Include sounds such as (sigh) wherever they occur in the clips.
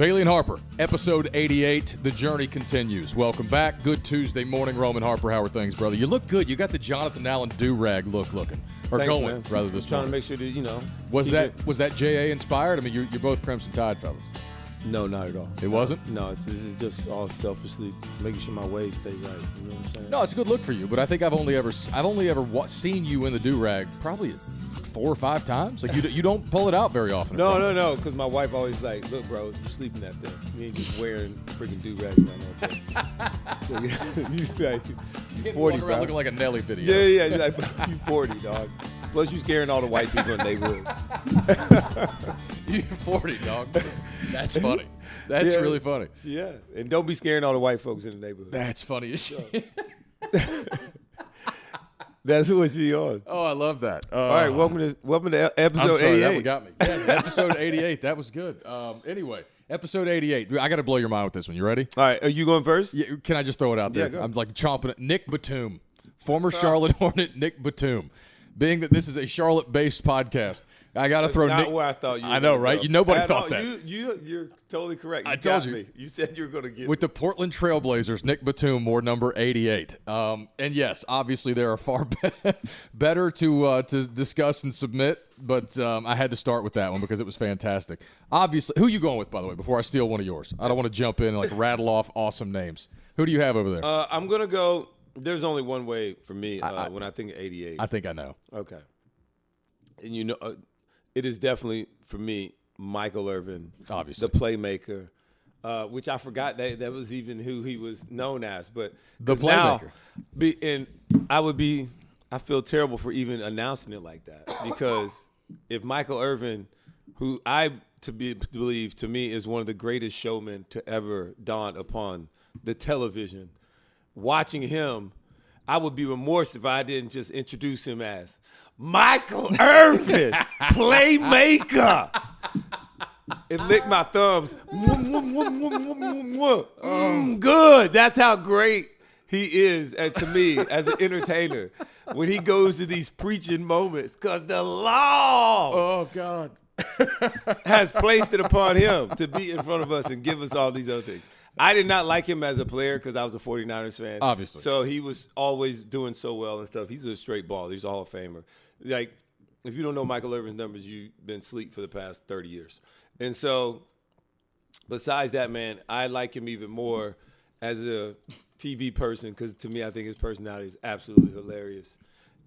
Bailey and Harper, episode 88. The journey continues. Welcome back. Good Tuesday morning, Roman Harper. How are things, brother? You look good. You got the Jonathan Allen do rag look looking, or Thanks, going man. rather this time. Trying to make sure that you know. Was that it- was that JA inspired? I mean, you're, you're both Crimson Tide fellas. No, not at all. It wasn't? No, it's, it's just all selfishly making sure my waves stay right. You know what I'm saying? No, it's a good look for you, but I think I've only ever I've only ever wa- seen you in the do rag probably four or five times. Like you, you don't pull it out very often. No, no, no, because my wife always like, look, bro, you're sleeping that thing. You ain't just wearing freaking do rag day. so, you like, me. you Getting 40, walking bro. around looking like a Nelly video. yeah, yeah, you're like, (laughs) you 40, dog. Plus, you're scaring all the white people in the neighborhood. (laughs) You're 40, dog. That's (laughs) funny. That's Yeah. really funny. Yeah, and don't be scaring all the white folks in the neighborhood. That's funny as shit. That's what she on. Oh, I love that. Uh, All right, welcome to welcome to episode sorry, that 88. one got me. Yeah, (laughs) episode 88. That was good. Um, anyway, episode 88. I got to blow your mind with this one. You ready? All right, are you going first? Yeah, can I just throw it out there? Yeah. I'm like chomping it. Nick Batum, former (laughs) Charlotte Hornet Nick Batum. Being that this is a Charlotte-based podcast, I got to throw Not Nick. where I thought you. I know, right? You nobody At thought all. that. You, you, you're totally correct. You I told you. Me. You said you were going to get. with the Portland Trailblazers, Nick Batum wore number 88. Um, and yes, obviously there are far (laughs) be- better to uh, to discuss and submit, but um, I had to start with that one because it was fantastic. Obviously, who you going with, by the way? Before I steal one of yours, I don't want to jump in and like rattle off awesome names. Who do you have over there? uh, I'm going to go. There's only one way for me uh, I- when I think of 88. I think I know. okay. And you know, uh, it is definitely for me Michael Irvin, Obviously. the playmaker. Uh, which I forgot that that was even who he was known as, but The 'cause now, playmaker. Be, and I would be, I feel terrible for even announcing it like that because if Michael Irvin, who I to be believe to me is one of the greatest showmen to ever dawn upon the television, watching him, I would be remorse if I didn't just introduce him as Michael Irvin, (laughs) playmaker. And lick my thumbs. Mm, good. That's how great he is uh, to me as an entertainer when he goes to these preaching moments because the law Oh God. (laughs) has placed it upon him to be in front of us and give us all these other things. I did not like him as a player because I was a 49ers fan. Obviously. So he was always doing so well and stuff. He's a straight ball. He's a Hall of Famer. Like, if you don't know Michael Irvin's numbers, you've been asleep for the past 30 years. And so, besides that, man, I like him even more as a TV person because to me, I think his personality is absolutely hilarious.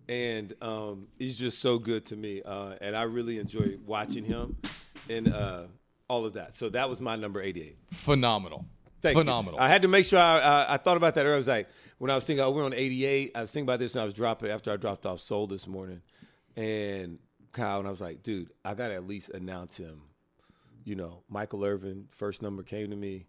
And um, he's just so good to me. Uh, and I really enjoy watching him and uh, all of that. So that was my number 88. Phenomenal. Thank you. Phenomenal. I had to make sure I, I, I thought about that earlier. I was like, when I was thinking, oh, we're on 88. I was thinking about this and I was dropping after I dropped off Soul this morning. And Kyle, and I was like, dude, I got to at least announce him. You know, Michael Irvin, first number came to me.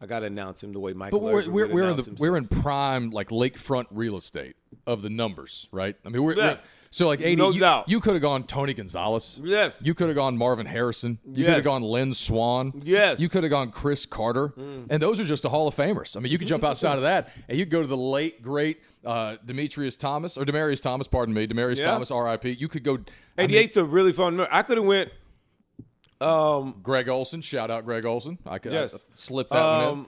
I got to announce him the way Michael But we're Irvin we're, would we're in the himself. we're in prime like lakefront real estate of the numbers, right? I mean, we're, Yeah. we're so like eighty. No you, doubt. you could have gone Tony Gonzalez. Yes. You could have gone Marvin Harrison. You could have gone Lynn Swann. Yes. Mm. You could have gone Cris Carter. And those are just the Hall of Famers. I mean, you could jump outside of that and you could go to the late great uh, Demetrius Thomas or Demaryius Thomas. Pardon me, Demaryius Yeah. Thomas, R.I.P. You could go. I mean, 88's a really fun number. I could have went um, Greg Olsen. Shout out Greg Olsen. I could Yes. I slip that one in.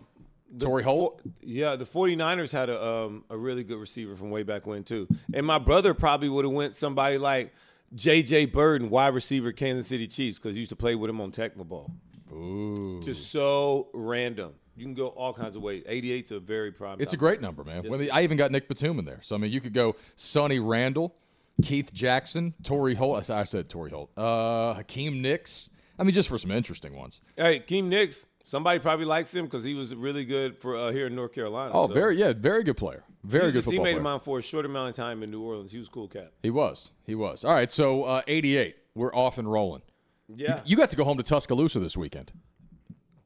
Um, Torry Holt. Yeah, the 49ers had a um, a really good receiver from way back when too. And my brother probably would have went somebody like J.J. Birden, wide receiver, Kansas City Chiefs, because he used to play with him on Tecmo Bowl. Ooh. Just so random. You can go all kinds of ways. 88's a very prime. It's a great number, man. The- I even got Nick Batum in there. So, I mean, you could go Sonny Randle, Keith Jackson, Torry Holt. I said, I said Torry Holt. Uh, Hakeem Nicks. I mean, just for some interesting ones. Hey, Keem Nicks. Somebody probably likes him because he was really good for uh, here in North Carolina. Oh, so. very, yeah, very good player. Very He was good a teammate player. of mine for a short amount of time in New Orleans. He was cool cat. He was. He was. All right, so uh, 88. We're off and rolling. Yeah. You got to go home to Tuscaloosa this weekend.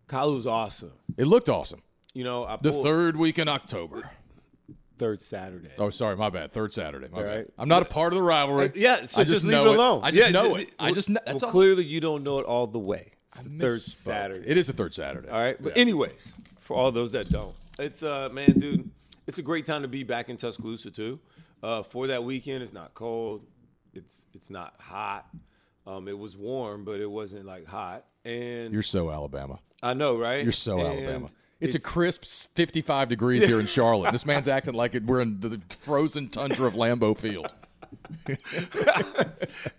Kyle was awesome. It looked awesome. You know, I The pulled third week in October. third Saturday. Oh, sorry, my bad. Third Saturday. My All bad. I'm not a part of the rivalry. Yeah, so I just, just leave it alone. I just Yeah, know it. I just know. That's well, all. clearly you don't know it all the way. It's the third Misspoke. Saturday. It is the third Saturday. All right, but Yeah. anyways, for all those that don't, it's uh man, dude, it's a great time to be back in Tuscaloosa too. Uh, for that weekend, it's not cold, it's it's not hot. Um, it was warm, but it wasn't like hot. And You're so Alabama. I know, right? You're so And Alabama. It's, a crisp 55 degrees here in Charlotte. This man's acting like it, we're in the frozen tundra of Lambeau Field. (laughs)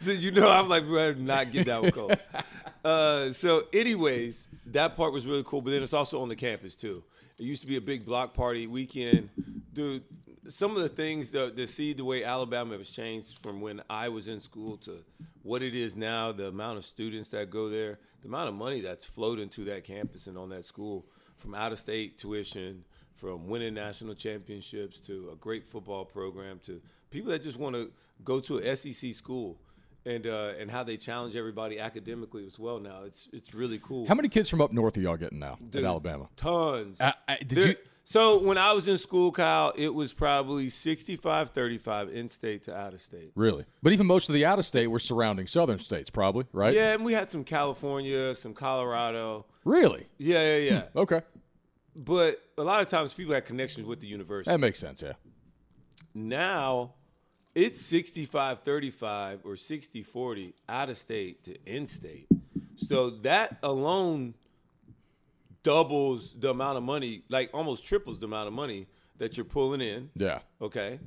Dude, you know, I'm like, rather not get that cold. (laughs) Uh, so, anyways, that part was really cool. But then it's also on the campus too. It used to be a big block party weekend, dude. Some of the things to, to see the way Alabama has changed from when I was in school to what it is now, the amount of students that go there, the amount of money that's flowed into that campus and on that school, from out of state tuition, from winning national championships to a great football program to people that just want to go to a SEC school and uh, and how they challenge everybody academically as well. Now it's it's really cool. How many kids from up north are y'all getting now Dude, at Alabama? Tons. I- did There- you- So when I was in school, Kyle, it was probably 65-35 in-state to out-of-state. Really? But even most of the out of state were surrounding southern states, probably, right? Yeah, and we had some California, some Colorado. Really? Yeah, yeah, yeah. Okay. But a lot of times people had connections with the university. That makes sense, yeah. now it's 65 35 or 60 40 out of state to in state. So that alone doubles the amount of money, like almost triples the amount of money that you're pulling in. Yeah. Okay.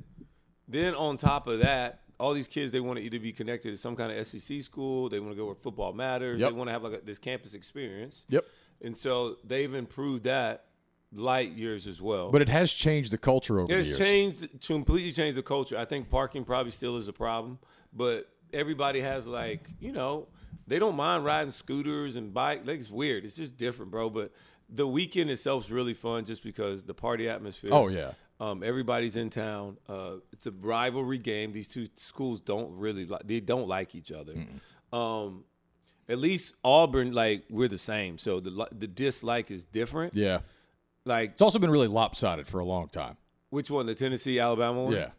Then on top of that, all these kids they want to either be connected to some kind of SEC school, they want to go where football matters, Yep. they want to have like a, this campus experience. Yep. And so they've improved that light years as well. But it has changed the culture over the It's years. changed to completely changed the culture. I think parking probably still is a problem, but everybody has like you know they don't mind riding scooters and bike. Like it's weird. It's just different, bro. But the weekend itself is really fun just because the party atmosphere. Oh, yeah. Um, everybody's in town. Uh, it's a rivalry game. These two schools don't really like. They don't like each other. Um, at least Auburn, like we're the same. So the the dislike is different. Yeah. Like It's also been really lopsided for a long time. which one? The Tennessee Alabama one. Yeah.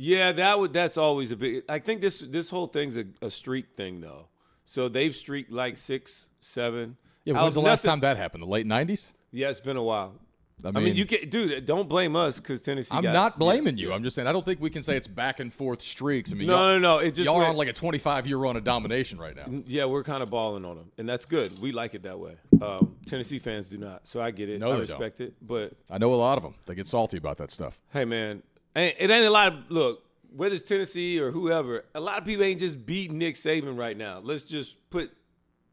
Yeah, that would that's always a big. I think this this whole thing's a, a streak thing though. So they've streaked like six, seven. Yeah, Al- when's the last nothing- time that happened? The late 90s? Yeah, it's been a while. I I mean, mean, you can, dude. Don't blame us because Tennessee. I'm got- not blaming you. I'm just saying I don't think we can say it's back and forth streaks. I mean, No, no, no. It just y'all are went- on like a 25 year run of domination right now. Yeah, we're kind of balling on them, and that's good. We like it that way. Um, Tennessee fans do not, so I get it. No, I respect it. But I know a lot of them. They get salty about that stuff. hey, man, it ain't a lot of look. Whether it's Tennessee or whoever, a lot of people ain't just beating Nick Saban right now. Let's just put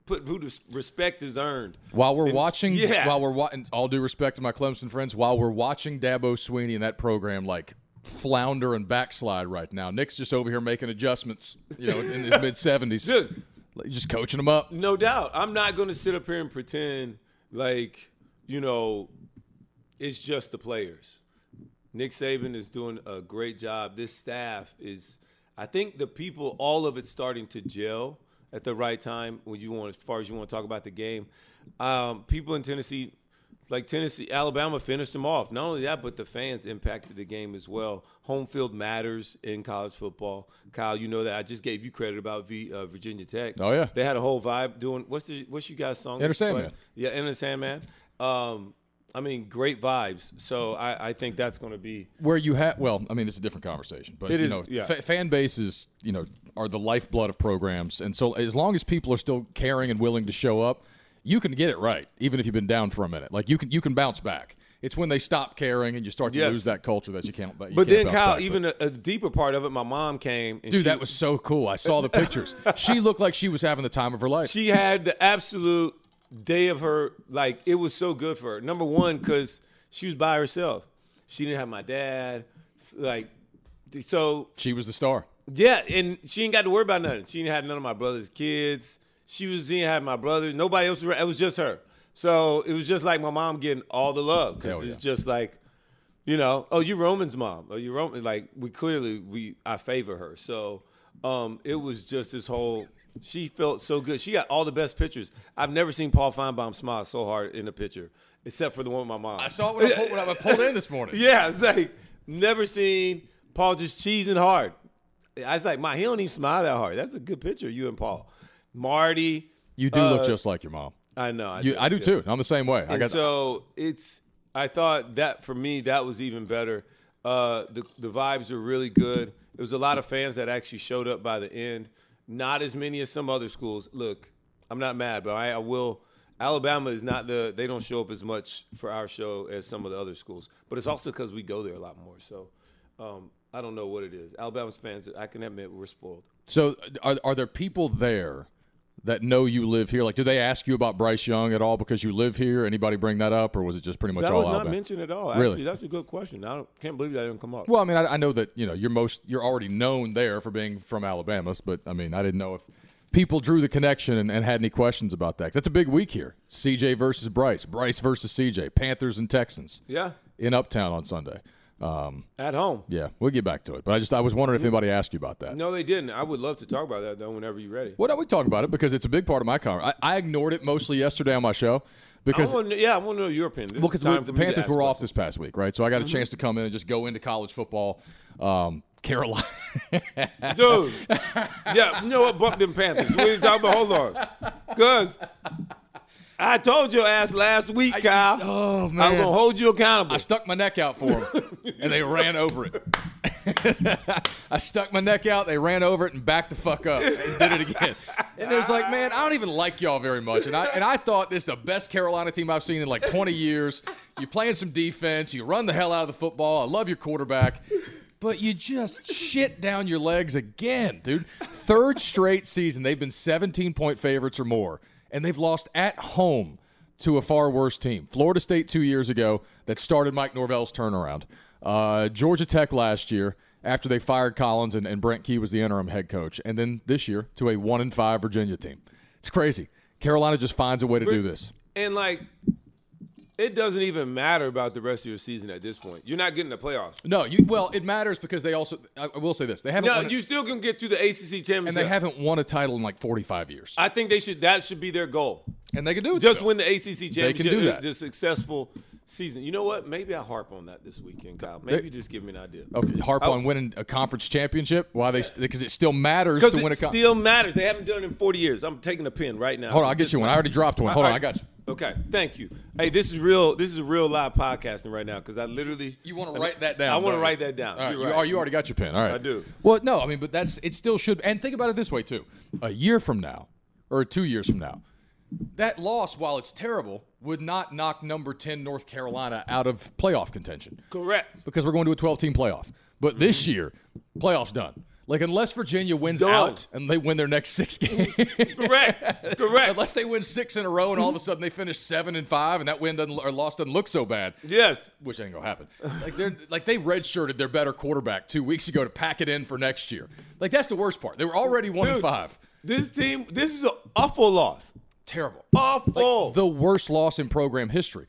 put who respect is earned. While we're watching, yeah. while we're watching, all due respect to my Clemson friends, while we're watching Dabo Swinney and that program like flounder and backslide right now, Nick's just over here making adjustments, you know, in his mid 70s, Dude, just coaching them up. No doubt. I'm not going to sit up here and pretend like, you know, it's just the players. Nick Saban is doing a great job. This staff is, I think the people, all of it's starting to gel at the right time when you want, as far as you want to talk about the game. Um, people in Tennessee, like Tennessee, Alabama finished them off. Not only that, but the fans impacted the game as well. Home field matters in college football. Kyle, you know that. I just gave you credit about v, uh, Virginia Tech. Oh, yeah. they had a whole vibe doing. What's the what's you guys' song? Enter that you play? Sandman. Yeah, Enter Sandman. Um, I mean, great vibes. So I, I think that's going to be. where you have well i mean it's a different conversation but It you is, know yeah. fa- fan bases you know are the lifeblood of programs and so as long as people are still caring and willing to show up you can get it right even if you've been down for a minute like you can you can bounce back it's when they stop caring and you start to Yes. lose that culture that you can't but, you But can't then Kyle, back. even a, a deeper part of it, my mom came. And dude she, that was so cool i saw the pictures (laughs) she looked like she was having the time of her life she had the absolute day of her like it was so good for her number one because she was by herself she didn't have my dad like so she was the star yeah and she ain't got to worry about nothing she didn't have none of my brother's kids she was she didn't have my brother nobody else was around. it was just her so it was just like my mom getting all the love because it's yeah. just like you know, oh, you Roman's mom. Oh, you Roman. Like we clearly we I favor her. So um, it was just this whole. She felt so good. She got all the best pictures. I've never seen Paul Finebaum smile so hard in a picture, except for the one with my mom. i saw it when I, pulled, when I pulled in this morning (laughs) Yeah, it's like never seen Paul just cheesing hard. I was like, my, he don't even smile that hard. That's a good picture, you and Paul. Marty, you do uh, look just like your mom I know. I you, i do too i'm the same way i got so it's. I thought that for me that was even better. Uh, the the vibes were really good. There was a lot of fans that actually showed up by the end, not as many as some other schools. Look, I'm not mad, but I, I will. Alabama is not the. They don't show up as much for our show as some of the other schools, but it's also because we go there a lot more. So um, I don't know what it is. Alabama's fans, I can admit, we're spoiled. So, are, are there people there that know you live here? Like, do they ask you about Bryce Young at all because you live here? Anybody bring that up, or was it just pretty much That all was not Alabama? mentioned at all. Really? Actually, that's a good question. I don't, can't believe that didn't come up. Well, I mean, I, I know that you know you're most you're already known there for being from Alabama, but I mean, I didn't know if people drew the connection and, and had any questions about that. That's a big week here. CJ versus Bryce, Bryce versus CJ, Panthers and Texans Yeah, in Uptown on Sunday. Um, at home. yeah, we'll get back to it, but I just I was wondering if anybody asked you about that. No, they didn't. I would love to talk about that though. Whenever you're ready. Well, no, we talk about it because it's a big part of my conversation. I, I ignored it mostly yesterday on my show because I wanna, yeah, I want to know your opinion. This Well, because the for me to Panthers were off this past week, right? So I got a chance to come in and just go into college football. Um, Carolina. (laughs) Dude. yeah, you know what? Bump them Panthers. What are you talking about? Hold on. Because I told your ass last week, Kyle. oh I'm going to hold you accountable. I stuck my neck out for them, (laughs) and they ran over it. (laughs) I stuck my neck out. They ran over it and backed the fuck up and did it again. And it was like, man, I don't even like y'all very much. And I and I thought this is the best Carolina team I've seen in like 20 years. You're playing some defense. You run the hell out of the football. I love your quarterback. But you just shit down your legs again, dude. Third straight season, they've been 17 point favorites or more, and they've lost at home to a far worse team. Florida State two years ago that started Mike Norvell's turnaround. Uh, Georgia Tech last year after they fired Collins and, and Brent Key was the interim head coach, and then this year to a one and five Virginia team. It's crazy. Carolina just finds a way to do this. and, like, it doesn't even matter about the rest of your season at this point. You're not getting the playoffs. No, you well, it matters because they also. I will say this: they haven't. No, won, you still can get to the ACC championship. and they haven't won a title in like 45 years, I think they should. That should be their goal. and they can do it. Just still. win the ACC championship. They can do that. The successful season. You know what? Maybe I harp on that this weekend, Kyle. Maybe just give me an idea. Okay, harp Oh. on winning a conference championship. Why they? Because it still matters to win a. it Con- still matters. They haven't done it in 40 years. I'm taking a pin right now. Hold on, I'll get you one. I already dropped one. Hold on, I got you. Okay, thank you. Hey, this is real. This is real live podcasting right now because I literally. You want to write that down? I want to write that down. Right, right. oh, you already got your pen. All right, I do. Well, no, I mean, but that's it. Still should. And think about it this way too: a year from now, or two years from now, that loss, while it's terrible, would not knock number ten North Carolina out of playoff contention Correct. because we're going to a twelve-team playoff. But mm-hmm. this year, playoffs done. Like unless Virginia wins Done. out and they win their next six games. Correct. Correct. Unless they win six in a row and all of a sudden they finish seven and five and that win doesn't or loss doesn't look so bad, yes. which ain't gonna happen. Like they're like they redshirted their better quarterback two weeks ago to pack it in for next year. Like that's the worst part. They were already one and Dude. five. This team. This is an awful loss. Terrible. Awful. The worst loss in program history.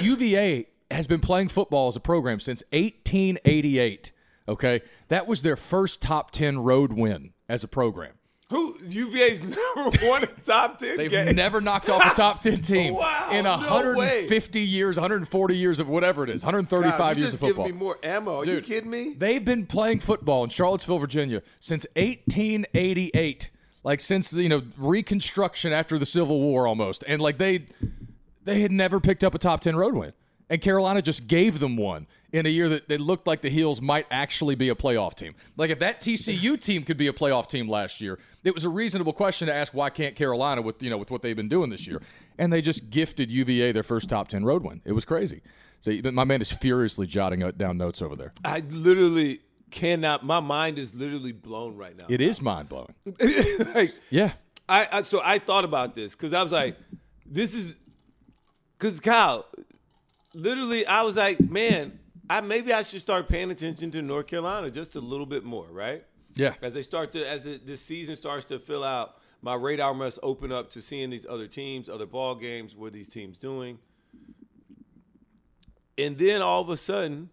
UVA has been playing football as a program since 1888. Okay, that was their first top ten road win as a program. Who UVA's (laughs) never won a top ten They've game. never knocked off a top (laughs) 10 team Wow, in no 150 years, 140 years of whatever it is, 135 God, years of football. giving me more ammo. Are you Dude, kidding me? They've been playing football in Charlottesville, Virginia since 1888. Like since you know Reconstruction after the Civil War almost, and like they they had never picked up a top 10 road win, and Carolina just gave them one in a year that they looked like the Heels might actually be a playoff team. Like if that TCU team could be a playoff team last year, it was a reasonable question to ask why can't Carolina with you know with what they've been doing this year, and they just gifted UVA their first top 10 road win. It was crazy. So my man is furiously jotting uh, down notes over there. I literally cannot. My mind is literally blown right now. It is mind blowing. (laughs) like, Yeah. I, I so I thought about this because I was like, this is because Kyle, literally, I was like, man, I maybe I should start paying attention to North Carolina just a little bit more, right? Yeah. As they start to, as the, this season starts to fill out, my radar must open up to seeing these other teams, other ball games, what are these teams doing, and then all of a sudden,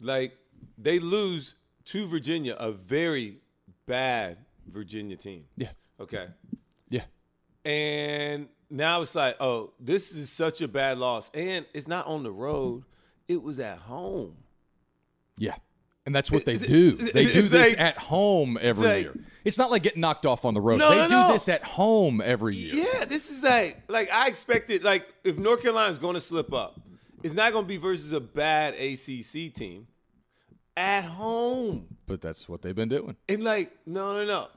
like they lose to Virginia, a very bad Virginia team. Yeah. Okay. Yeah. And now it's like, oh, this is such a bad loss. And it's not on the road, it was at home. Yeah. And that's what they It's- do. it's- They do this like- at home every like- year. It's not like getting knocked off on the road. No, they no, do no. this at home every year. Yeah, this is like, like I expected, like, if North Carolina is going to slip up, it's not going to be versus a bad ACC team at home. But that's what they've been doing. And like, no, no, no.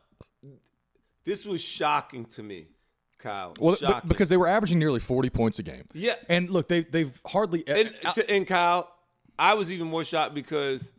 This was shocking to me, Kyle. Well, shocking. because they were averaging nearly 40 points a game. Yeah. And look, they they've hardly and, to, and Kyle, I was even more shocked because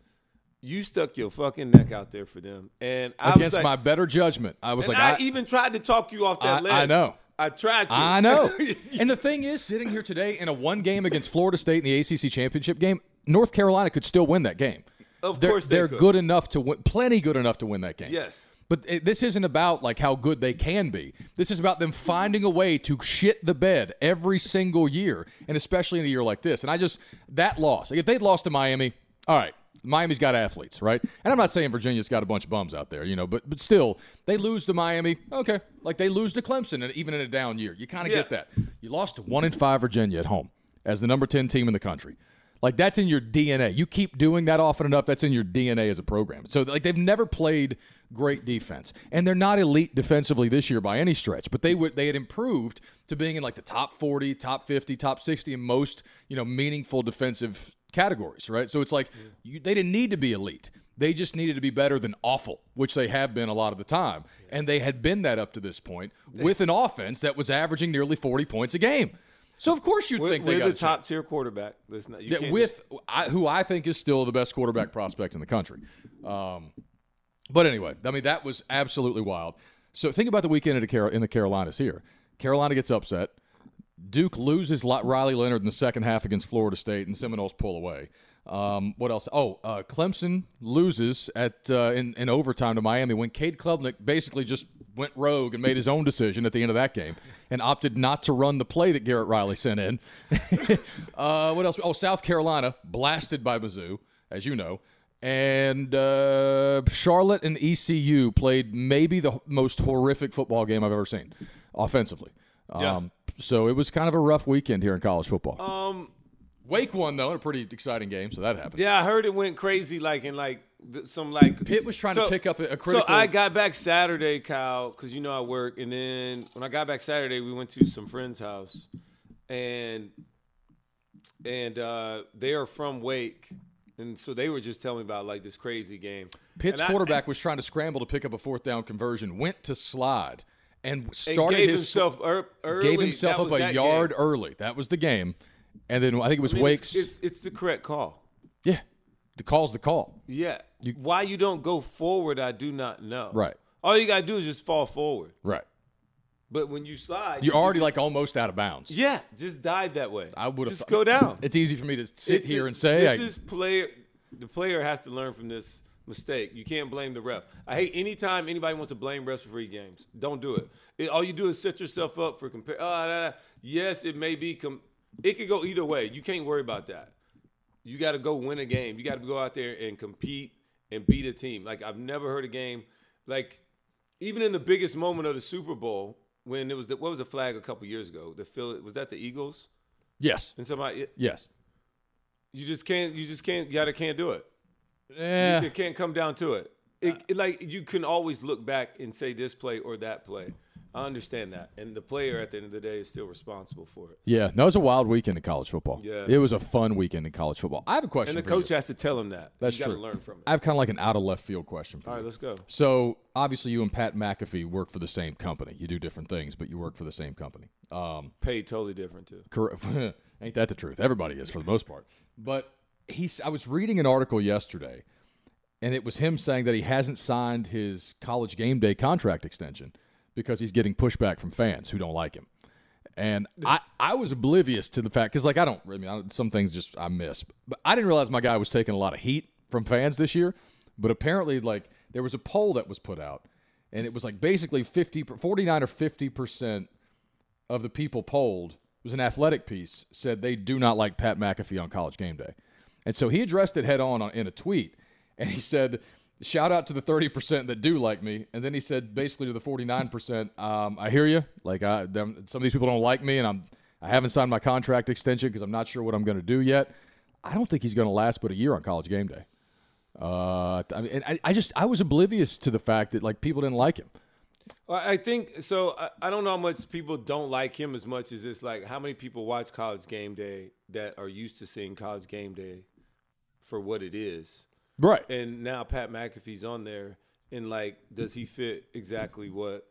you stuck your fucking neck out there for them, and I was against like, my better judgment. I was like, I, I, even tried to talk you off that I- ledge. I know. I tried to. I know. (laughs) and the thing is, sitting here today in a one game against Florida State in the ACC championship game, North Carolina could still win that game. Of they're, course they they're could. good enough to win, plenty good enough to win that game. yes. But it, this isn't about like how good they can be. This is about them finding a way to shit the bed every single year, and especially in a year like this. And I just that loss. Like if they'd lost to Miami, all right, Miami's got athletes, right? And I'm not saying Virginia's got a bunch of bums out there, you know, but but still, they lose to Miami. Okay, like they lose to Clemson, and even in a down year, you kind of Yeah. get that. You lost to one in five Virginia at home as the number ten team in the country. Like that's in your DNA. You keep doing that often enough, that's in your DNA as a program. So like they've never played great defense, and they're not elite defensively this year by any stretch. But they would they had improved to being in like the top forty, top fifty, top sixty in most you know meaningful defensive categories, right? So it's like you, they didn't need to be elite. They just needed to be better than awful, which they have been a lot of the time. And they had been that up to this point with an offense that was averaging nearly 40 points a game. So of course you'd We're, think they we're got the a top tier quarterback. Not, you Yeah, can't with I, who I think is still the best quarterback prospect in the country. Um, but anyway, I mean that was absolutely wild. So think about the weekend in the, Car- in the Carolinas here. Carolina gets upset. Duke loses Riley Leonard in the second half against Florida State, and Seminoles pull away. Um, what else? Oh, uh, Clemson loses at uh, in, in overtime to Miami when Cade Klubnik basically just went rogue and made his own decision at the end of that game and opted not to run the play that Garrett Riley sent in. (laughs) uh, what else? Oh, South Carolina blasted by Mizzou, as you know. And uh, Charlotte and ECU played maybe the most horrific football game I've ever seen offensively. Yeah. Um, so it was kind of a rough weekend here in college football. Um, Wake won though in a pretty exciting game, so that happened. yeah, I heard it went crazy. Like in like th- some like Pitt was trying to pick up a- a critical- So I got back Saturday, Kyle, because you know I work, and then when I got back Saturday, we went to some friend's house, and and uh, they are from Wake, and so they were just telling me about like this crazy game. Pitt's And I- quarterback was trying to scramble to pick up a fourth down conversion, went to slide, and and started gave his himself er, early. gave himself That up a yard game. early. That was the game, and then I think it was I mean, Wake's. It's, it's, it's the correct call. yeah, the call's the call. Yeah. Why you don't go forward, I do not know. Right. All you gotta do is just fall forward. Right. But when you slide, You're already like almost out of bounds. yeah, just dive that way. I would have just go down. It's easy for me to sit It's here a- and say, this I- is player. The player has to learn from this mistake. You can't blame the ref. I hate anytime anybody wants to blame refs for free games. Don't do it. It- all you do is set yourself up for compare. Oh, uh, da, da. Yes, it may be. Com- it could go either way. You can't worry about that. You got to go win a game. You got to go out there and compete and beat a team. Like I've never heard a game like even in the biggest moment of the Super Bowl when it was the, what was the flag a couple years ago? The Phil was that the Eagles yes, and somebody yes, you just can't. You just can't. You gotta can't do it. yeah. It can't come down to it. It, uh, it. Like you can always look back and say this play or that play. I understand that, and the player at the end of the day is still responsible for it. Yeah, no, it was a wild weekend in college football. Yeah. it was a fun weekend in college football. I have a question. And the for you. coach has to tell him that. That's you true. learn from it. I have kind of like an out of left field question for All you. let's go. So obviously, you and Pat McAfee work for the same company. You do different things, but you work for the same company. Um, Paid totally different too. correct? (laughs) Ain't that the truth? Everybody is for the most part. But he's. I was reading an article yesterday, and it was him saying that he hasn't signed his college game day contract extension because he's getting pushback from fans who don't like him. And I, I was oblivious to the fact because like I don't I mean I, some things just I miss, but I didn't realize my guy was taking a lot of heat from fans this year. But apparently, like there was a poll that was put out, and it was like basically 50, 49 or fifty percent of the people polled it was an athletic piece said they do not like Pat McAfee on College Game Day, and so he addressed it head on on- in a tweet, and he said. Shout out to the thirty percent that do like me, and then he said basically to the forty nine percent, um, "I hear you. Like I, them, some of these people don't like me, and I'm I haven't signed my contract extension because I'm not sure what I'm going to do yet. I don't think he's going to last but a year on College Game Day. Uh, I mean, I, I just I was oblivious to the fact that like people didn't like him. Well, I think so. I, I don't know how much people don't like him as much as it's like how many people watch College Game Day that are used to seeing College Game Day for what it is. Right. And now Pat McAfee's on there, and like, does he fit exactly what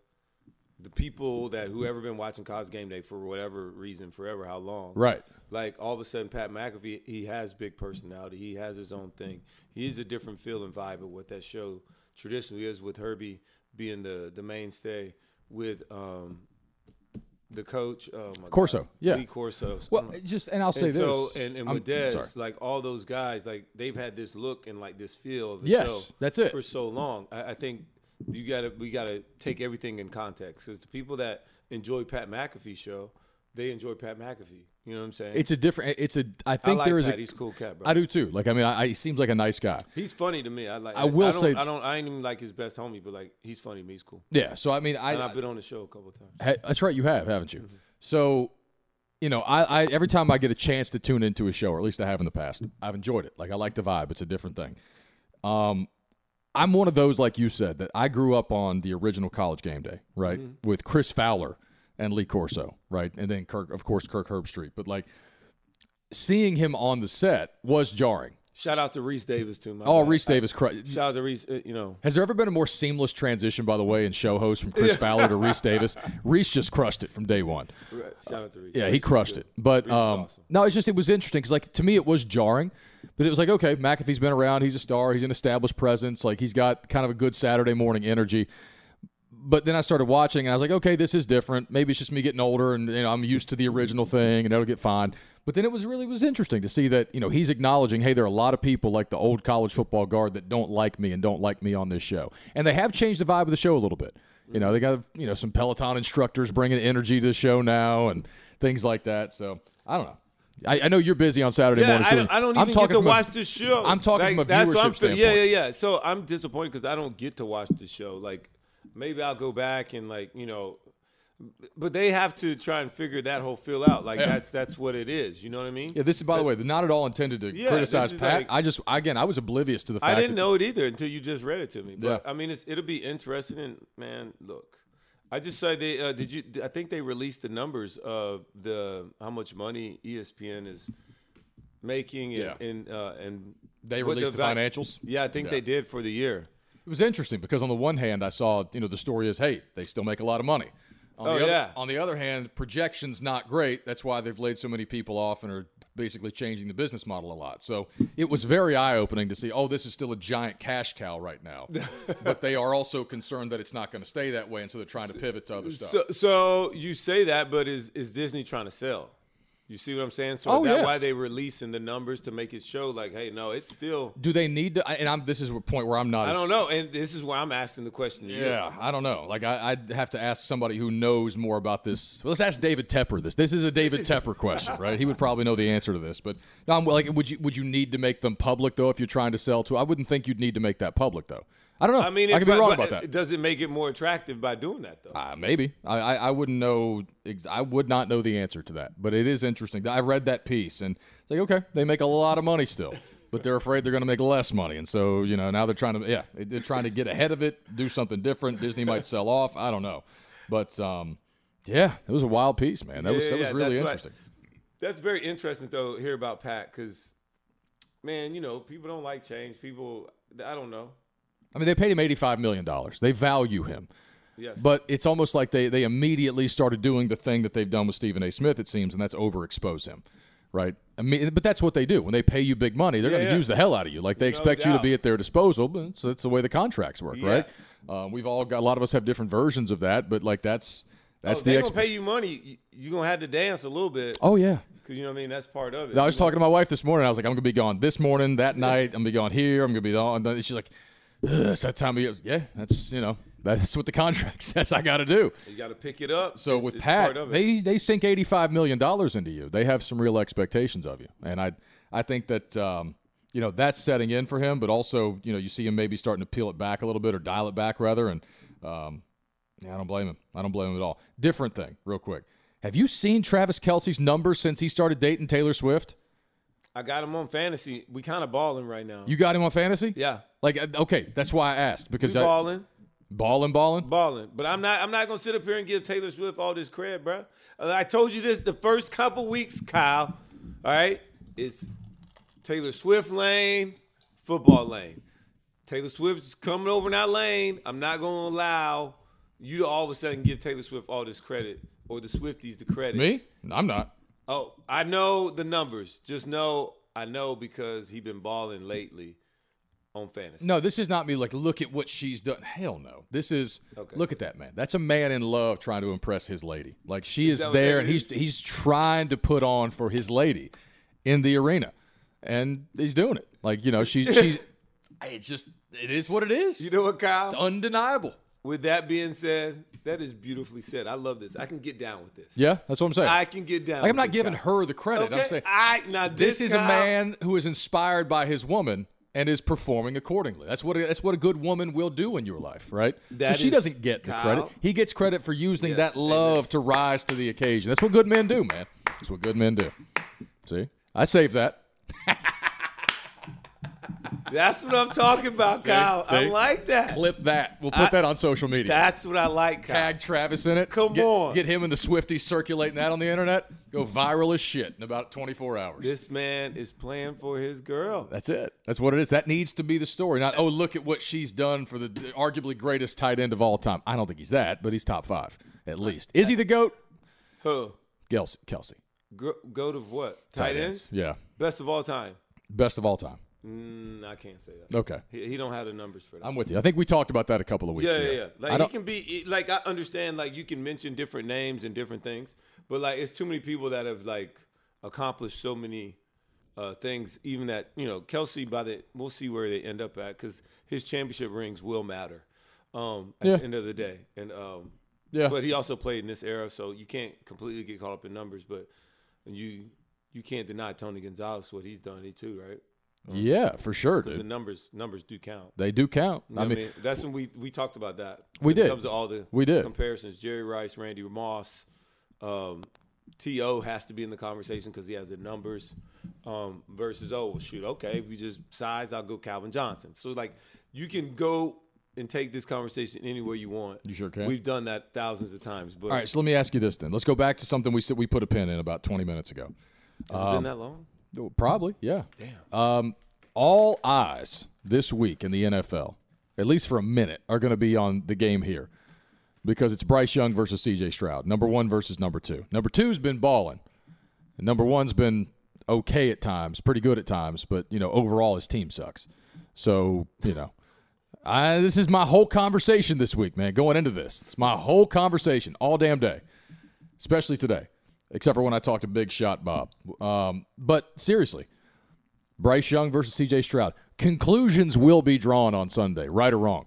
the people that whoever been watching college game day for whatever reason, forever, how long, Right. Like all of a sudden, Pat McAfee, he has big personality. He has his own thing. He's a different feel and vibe of what that show traditionally is, with Herbie being the the mainstay, with um, the coach, oh my Corso, God, yeah. Lee Corso. Well, just and I'll say and so this. and, and with Dez, like all those guys, like they've had this look and like this feel of the Yes, show that's it. for so long. I, I think you gotta we gotta take everything in context because the people that enjoy Pat McAfee show, they enjoy Pat McAfee. You know what I'm saying? It's a different. It's a. I think like there is Pat. a. He's a cool cat, bro. I do too. Like I mean, I, I, he seems like a nice guy. He's funny to me. I like. I will don't, say- I don't. I ain't even like his best homie, but like he's funny to me. He's cool. Yeah. So I mean, I. And I've been on the show a couple of times. Ha- That's right, you have, haven't you? Mm-hmm. So, you know, I, I every time I get a chance to tune into a show, or at least I have in the past, I've enjoyed it. Like I like the vibe; it's a different thing. Um, I'm one of those, like you said, that I grew up on the original College Game Day, right, Mm-hmm. with Chris Fowler and Lee Corso, right, and then Kirk, of course, Kirk Herbstreit. But like seeing him on the set was jarring. Shout out to Rece Davis too. My Oh. Rece Davis. Cr- Shout out to Rece. uh, You know, Has there ever been a more seamless transition, by the way, in show host from (laughs) Chris Fowler to Rece Davis? Rece just crushed it from day one. shout out to Rece. Yeah, Rece he crushed it. But um, awesome. no, it's just it was interesting because like to me it was jarring, but it was like okay, McAfee's been around, he's a star, he's an established presence, like he's got kind of a good Saturday morning energy. But then I started watching and I was like, okay, this is different. Maybe it's just me getting older and you know I'm used to the original thing and it'll get fine. But then it was really was interesting to see that you know he's acknowledging, hey, there are a lot of people like the old college football guard that don't like me and don't like me on this show, and they have changed the vibe of the show a little bit. You know, they got you know some Peloton instructors bringing energy to the show now and things like that. So I don't know. I, I know you're busy on Saturday Yeah, mornings. I don't, I don't I'm even talking get to from a- watch the show. I'm talking like, from a what I'm viewership saying. Yeah, yeah, yeah. So I'm disappointed because I don't get to watch the show. Like maybe I'll go back and like you know, but they have to try and figure that whole feel out. Like Yeah. that's that's what it is. You know what I mean? Yeah, this is by the way, not at all intended to Yeah, criticize Pat. like- I just again, I was oblivious to the fact I didn't know it either until you just read it to me. But Yeah. I mean, it's, it'll be interesting. And man, look, I just said they uh, did you? I think they released the numbers of the how much money ESPN is making. And, Yeah. and uh, and They released the va- financials? Yeah, I think they did for the year. It was interesting because on the one hand, I saw you know the story is hey they still make a lot of money. On Oh, the other, yeah. On the other hand, projections not great. That's why they've laid so many people off and are basically changing the business model a lot. So it was very eye opening to see. Oh, this is still a giant cash cow right now, (laughs) but they are also concerned that it's not going to stay that way, and so they're trying to pivot to other stuff. So, so you say that, but is is Disney trying to sell? You see what I'm saying? So Oh, that's yeah. why they releasing the numbers to make it show like, hey, no, it's still. Do they need to? And I'm. This is a point where I'm not. I as- don't know, and this is why I'm asking the question. To you. Yeah, I don't know. Like I, I'd have to ask somebody who knows more about this. Let's ask David Tepper this. This is a David (laughs) Tepper question, right? He would probably know the answer to this. But no, I'm like, would you would you need to make them public though if you're trying to sell to? I wouldn't think you'd need to make that public though. I don't know. I mean, I could be wrong about that. Does it make it more attractive by doing that though? Uh, maybe I, I I wouldn't know. Ex- I would not know the answer to that. But it is interesting. I read that piece and it's like okay, they make a lot of money still, but they're afraid they're going to make less money, and so you know now they're trying to yeah they're trying to get ahead of it, do something different. Disney might sell off. I don't know, but um, yeah, it was a wild piece, man. That was Yeah, that was really that's right. interesting. That's very interesting though. Hear about Pat because, man, you know, people don't like change. People, I don't know. I mean, they paid him eighty-five million dollars. They value him. Yes, But it's almost like they, they immediately started doing the thing that they've done with Stephen A. Smith, it seems, and that's overexpose him, right? I mean, but that's what they do. When they pay you big money, they're Yeah, going to yeah. use the hell out of you. Like they expect you to be at their disposal, but so that's the way the contracts work, Yeah. right? Um, we've all got a lot of us have different versions of that, but like that's that's oh, the they ex- gonna pay you money. You're gonna have to dance a little bit Oh yeah. because you know what I mean. That's part of it. I was You know? talking to my wife this morning. I was like, I'm gonna be gone this morning, that night. I'm gonna be gone here. I'm gonna be on. And she's like, "Ugh, it's that time of year. Yeah, that's you know that's what the contract (laughs) says I got to do. You got to pick it up. So It's- with it's Pat, part of it. they they sink eighty five million dollars into you. They have some real expectations of you, and I I think that um, you know that's setting in for him. But also, you know, you see him maybe starting to peel it back a little bit or dial it back rather. And um, yeah, I don't blame him. I don't blame him at all. Different thing, real quick. Have you seen Travis Kelce's numbers since he started dating Taylor Swift? I got him on fantasy. We kind of balling right now. You got him on fantasy? yeah, Like, uh, okay, that's why I asked because we balling, balling, balling. balling. But I'm not. I'm not gonna sit up here and give Taylor Swift all this credit, bro. I told you this the first couple weeks, Kyle. All right, it's Taylor Swift lane, football lane. Taylor Swift's coming over in that lane. I'm not gonna allow you to all of a sudden give Taylor Swift all this credit or the Swifties the credit. Me? I'm not. Oh, I know the numbers. Just know I know because he been balling lately on fantasy. No, this is not me. Like, look at what she's done. Hell no. This is Okay. look at that man. That's a man in love trying to impress his lady. Like she is what there, and he's is? he's trying to put on for his lady in the arena, and he's doing it. Like you know, she's she's. (laughs) It's just it is what it is. You know what, Kyle? it's undeniable. With that being said, that is beautifully said. I love this. I can get down with this. Yeah, that's what I'm saying. I can get down. like I'm not giving guy. her the credit. Okay, I'm saying I now this this, is a man who is inspired by his woman and is performing accordingly. That's what a, that's what a good woman will do in your life, right? That so she doesn't get the Kyle- credit. He gets credit for using Yes, that love to rise to the occasion. That's what good men do, man. That's what good men do. See, I saved that. (laughs) That's what I'm talking about, Kyle. I like that. Clip that. We'll put I- that on social media. That's what I like, Kyle. Tag Travis in it. Come get, on. Get him and the Swifties circulating that on the internet. Go viral as shit in about 24 hours. This man is playing for his girl. That's it. That's what it is. That needs to be the story. Not, oh, look at what she's done for the arguably greatest tight end of all time. I don't think he's that, but he's top five at least. Is he the GOAT? Who? Kelce. Kelce. Go, go to what? Tight, ends? Yeah. Best of all time. Best of all time. Mm, I can't say that. Okay. He, he don't have the numbers for that. I'm with you. I think we talked about that a couple of weeks yeah, ago. yeah, yeah. Like I he can be like I understand like you can mention different names and different things, but like it's too many people that have like accomplished so many uh, things. Even that you know Kelce by the we'll see where they end up at because his championship rings will matter um, at Yeah. the end of the day. And um, yeah. but he also played in this era, so you can't completely get caught up in numbers. But you you can't deny Tony Gonzalez what he's done. He too right yeah, for sure, the numbers numbers do count. They do count. You know I what mean, that's when we we talked about that. We when did. It comes to all the We did. comparisons. Jerry Rice, Randy Moss, um, T.O. has to be in the conversation because he has the numbers. Um, versus oh well, shoot okay if we just size I'll go Calvin Johnson. So like you can go and take this conversation anywhere you want. You sure can. We've done that thousands of times. But all right, so let me ask you this then. Let's go back to something we said we put a pin in about 20 minutes ago. has it um, been that long? Oh, Probably, yeah. Damn. Um, all eyes this week in the NFL, at least for a minute, are going to be on the game here because it's Bryce Young versus C.J. Stroud, number one versus number two. Number two's been balling, and number one's been okay at times, pretty good at times, but you know overall his team sucks. So you know, I this is my whole conversation this week, man. Going into this, it's my whole conversation all damn day, especially today, except for when I talked to Big Shot Bob. Um, but seriously. Bryce Young versus CJ Stroud. Conclusions will be drawn on Sunday, right or wrong.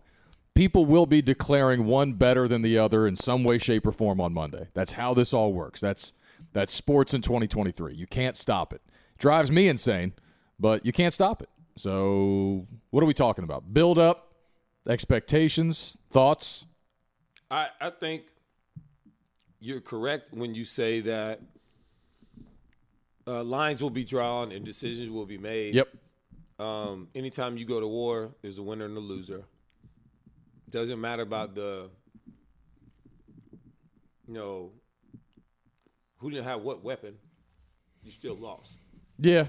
People will be declaring one better than the other in some way, shape, or form on Monday. That's how this all works. That's that's sports in 2023. You can't stop it. Drives me insane, but you can't stop it. So, what are we talking about? Build up, expectations, thoughts. I, I think you're correct when you say that uh, lines will be drawn and decisions will be made. Yep. Um, anytime you go to war, there's a winner and a loser. Doesn't matter about the, you know, who didn't have what weapon. You still lost. Yeah.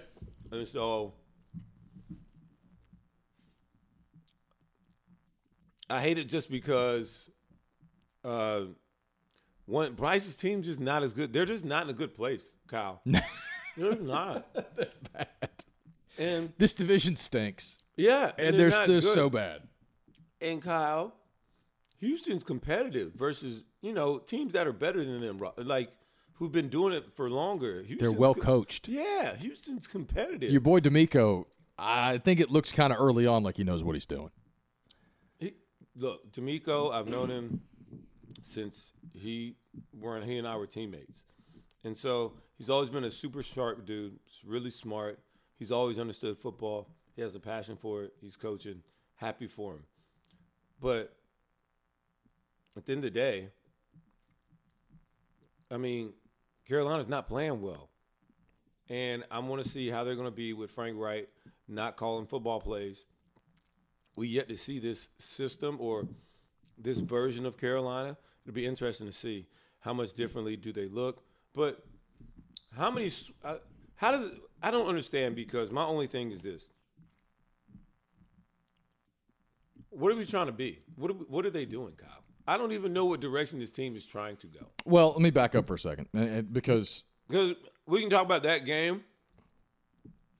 And so I hate it just because uh, one Bryce's team's just not as good. They're just not in a good place, Kyle. (laughs) They're not. they're Bad. And This division stinks, yeah, and they're they're, they're so bad. And Kyle, Houston's competitive versus you know teams that are better than them, like who've been doing it for longer. They're Houston's well co- coached. Yeah, Houston's competitive. Your boy DeMeco, I think it looks kind of early on like he knows what he's doing. He, look, DeMeco, I've known him since he were he and I were teammates, and so he's always been a super sharp dude. Really smart. He's always understood football. He has a passion for it. He's coaching. Happy for him. But at the end of the day, I mean, Carolina's not playing well. And I want to see how they're going to be with Frank Reich not calling football plays we yet to see this system or this version of Carolina. It'll be interesting to see how much differently do they look. But how many? Uh, how does? I don't understand because my only thing is this: what are we trying to be? What are, we, what are they doing, Kyle? I don't even know what direction this team is trying to go. Well, let me back up for a second, because Because we can talk about that game,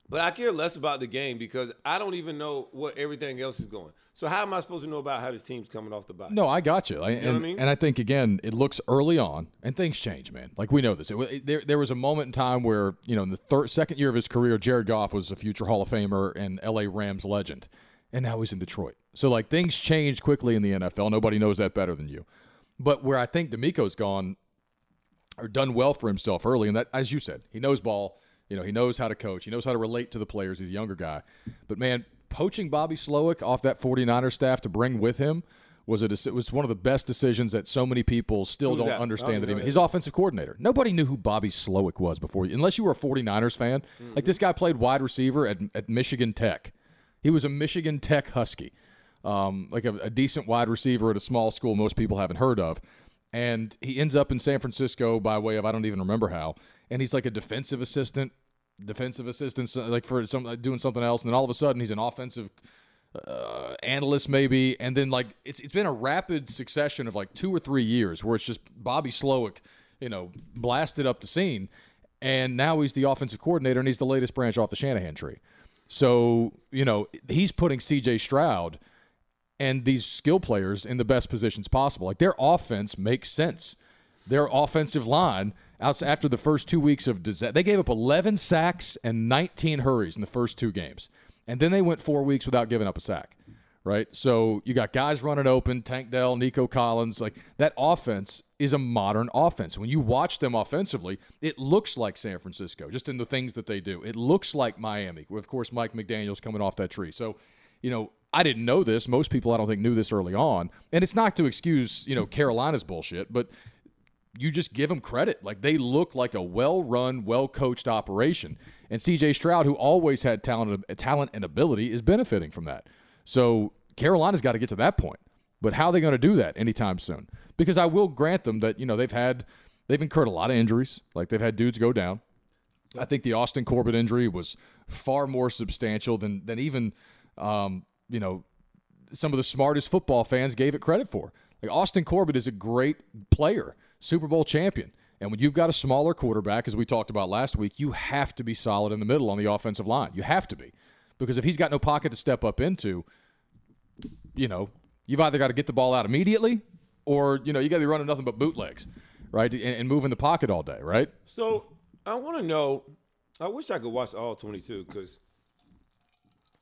but I care less about the game because I don't even know what everything else is going. So how am I supposed to know about how this team's coming off the bye? No, I got you. I, and, what I mean? and I think again, it looks early on, and things change, man. Like we know this. It, it- there, there was a moment in time where you know, in the third, second year of his career, Jared Goff was a future Hall of Famer and L.A. Rams legend, and now he's in Detroit. So like things change quickly in the NFL. Nobody knows that better than you. But where I think DeMeco's gone or done well for himself early, and that, as you said, he knows ball. You know, he knows how to coach. He knows how to relate to the players. He's a younger guy. But man, poaching Bobby Slowik off that 49er staff to bring with him was a, deci- was one of the best decisions that so many people still Who's don't that? Understand don't that he made. His offensive coordinator. Nobody knew who Bobby Slowik was before, unless you were a 49ers fan. Mm-hmm. Like this guy played wide receiver at, at Michigan Tech. He was a Michigan Tech Husky, um, like a, a decent wide receiver at a small school most people haven't heard of. And he ends up in San Francisco by way of I don't even remember how. And he's like a defensive assistant, defensive assistant, like for some like doing something else. And then all of a sudden he's an offensive uh, analyst maybe, and then like it's it's been a rapid succession of like two or three years where it's just Bobby Slowik, you know, blasted up the scene, and now he's the offensive coordinator and he's the latest branch off the Shanahan tree. So you know he's putting C.J. Stroud and these skill players in the best positions possible. Like their offense makes sense. Their offensive line, after the first two weeks of disa- they gave up 11 sacks and 19 hurries in the first two games, and then they went four weeks without giving up a sack. Right, so you got guys running open, Tank Dell, Nico Collins. Like that offense is a modern offense. When you watch them offensively, it looks like San Francisco, just in the things that they do. It looks like Miami. Of course, Mike McDaniel's coming off that tree. So you know, I didn't know this. Most people, I don't think, knew this early on. And it's not to excuse, you know, Carolina's bullshit, but you just give them credit. Like they look like a well-run, well-coached operation. And CJ Stroud, who always had talent, talent and ability, is benefiting from that. So Carolina's got to get to that point. But how are they going to do that anytime soon? Because I will grant them that you know they've had they've incurred a lot of injuries. Like they've had dudes go down. I think the Austin Corbett injury was far more substantial than than even um, you know some of the smartest football fans gave it credit for. Like Austin Corbett is a great player, Super Bowl champion. And when you've got a smaller quarterback, as we talked about last week, you have to be solid in the middle on the offensive line. You have to be. Because if he's got no pocket to step up into, you know, you've either got to get the ball out immediately or, you know, you got to be running nothing but bootlegs, right? And, and moving the pocket all day, right? So I want to know. I wish I could watch all 22 because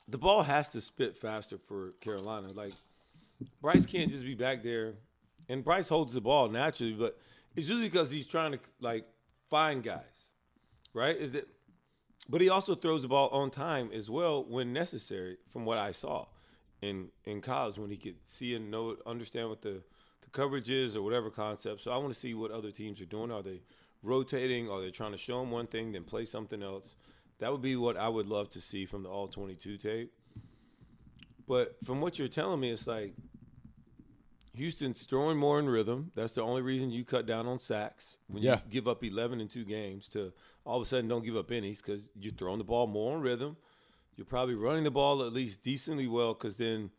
the ball has to spit faster for Carolina. Like Bryce can't just be back there, and Bryce holds the ball naturally, but it's usually because he's trying to like find guys, right? Is that? But he also throws the ball on time as well when necessary. From what I saw in in college, when he could see and know, understand what the the coverage is or whatever concept. So I want to see what other teams are doing. Are they rotating? Are they trying to show him one thing then play something else? That would be what I would love to see from the all 22 tape. But from what you're telling me, it's like Houston's throwing more in rhythm. That's the only reason you cut down on sacks when Yeah. you give up 11 in two games to all of a sudden don't give up any because you're throwing the ball more on rhythm. You're probably running the ball at least decently well because then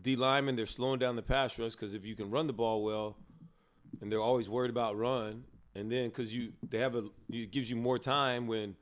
D linemen, they're slowing down the pass rush because if you can run the ball well and they're always worried about run, and then because you they have a it gives you more time when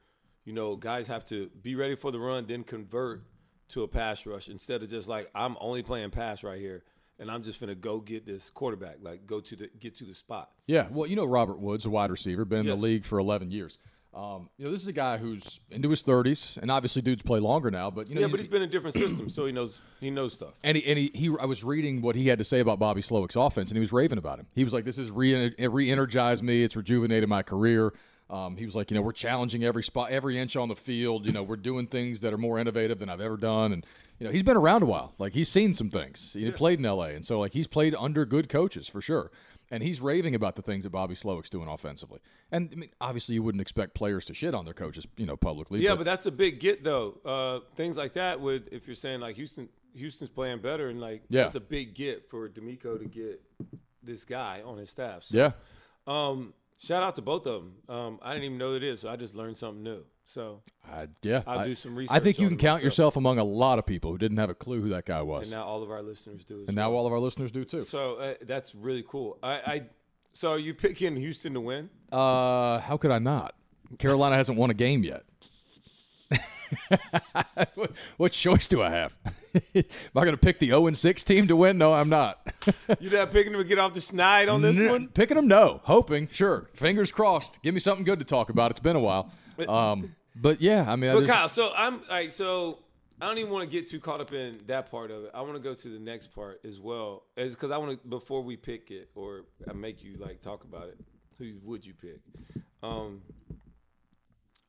you know guys have to be ready for the run, then convert to a pass rush instead of just like I'm only playing pass right here and I'm just gonna go get this quarterback, like go to the get to the spot. Yeah, well, you know Robert Woods, a wide receiver, been in Yes. the league for 11 years. Um, you know, this is a guy who's into his 30s, and obviously dudes play longer now. But you know, Yeah, he's- but he's been in different systems, so he knows he knows stuff. and he, and he, he, I was reading what he had to say about Bobby Slowik's offense, and he was raving about him. He was like, "This has re re-energized me. It's rejuvenated my career." Um, he was like, "You know, we're challenging every spot, every inch on the field. You know, we're doing things that are more innovative than I've ever done." And you know, he's been around a while. Like he's seen some things. He played in L.A., and so like he's played under good coaches for sure. And he's raving about the things that Bobby Slowik's doing offensively. And I mean, obviously, you wouldn't expect players to shit on their coaches, you know, publicly. Yeah, but that's a big get though. Uh, things like that would, if you're saying like Houston, Houston's playing better, and like Yeah. that's a big get for DeMeco to get this guy on his staff. So, yeah, Um, shout out to both of them. Um, I didn't even know it is, so I just learned something new. So I, yeah, I'll I, do some I think you can count myself. yourself among a lot of people who didn't have a clue who that guy was. and now all of our listeners do. As and now all of our listeners do too. So uh, that's really cool. I, I so are you picking Houston to win? Uh, how could I not? Carolina hasn't won a game yet. What, (laughs) what choice do I have? (laughs) Am I going to pick the 0 6 team to win? No, I'm not. (laughs) You're not picking them to get off the snide on this N- one. Picking them, no. Hoping, sure. Fingers crossed. Give me something good to talk about. It's been a while. Um, but yeah, I mean, I But just- Kyle, so I'm like, so I don't even want to get too caught up in that part of it. I want to go to the next part as well, as because I want to before we pick it or I make you like talk about it. Who would you pick? Um,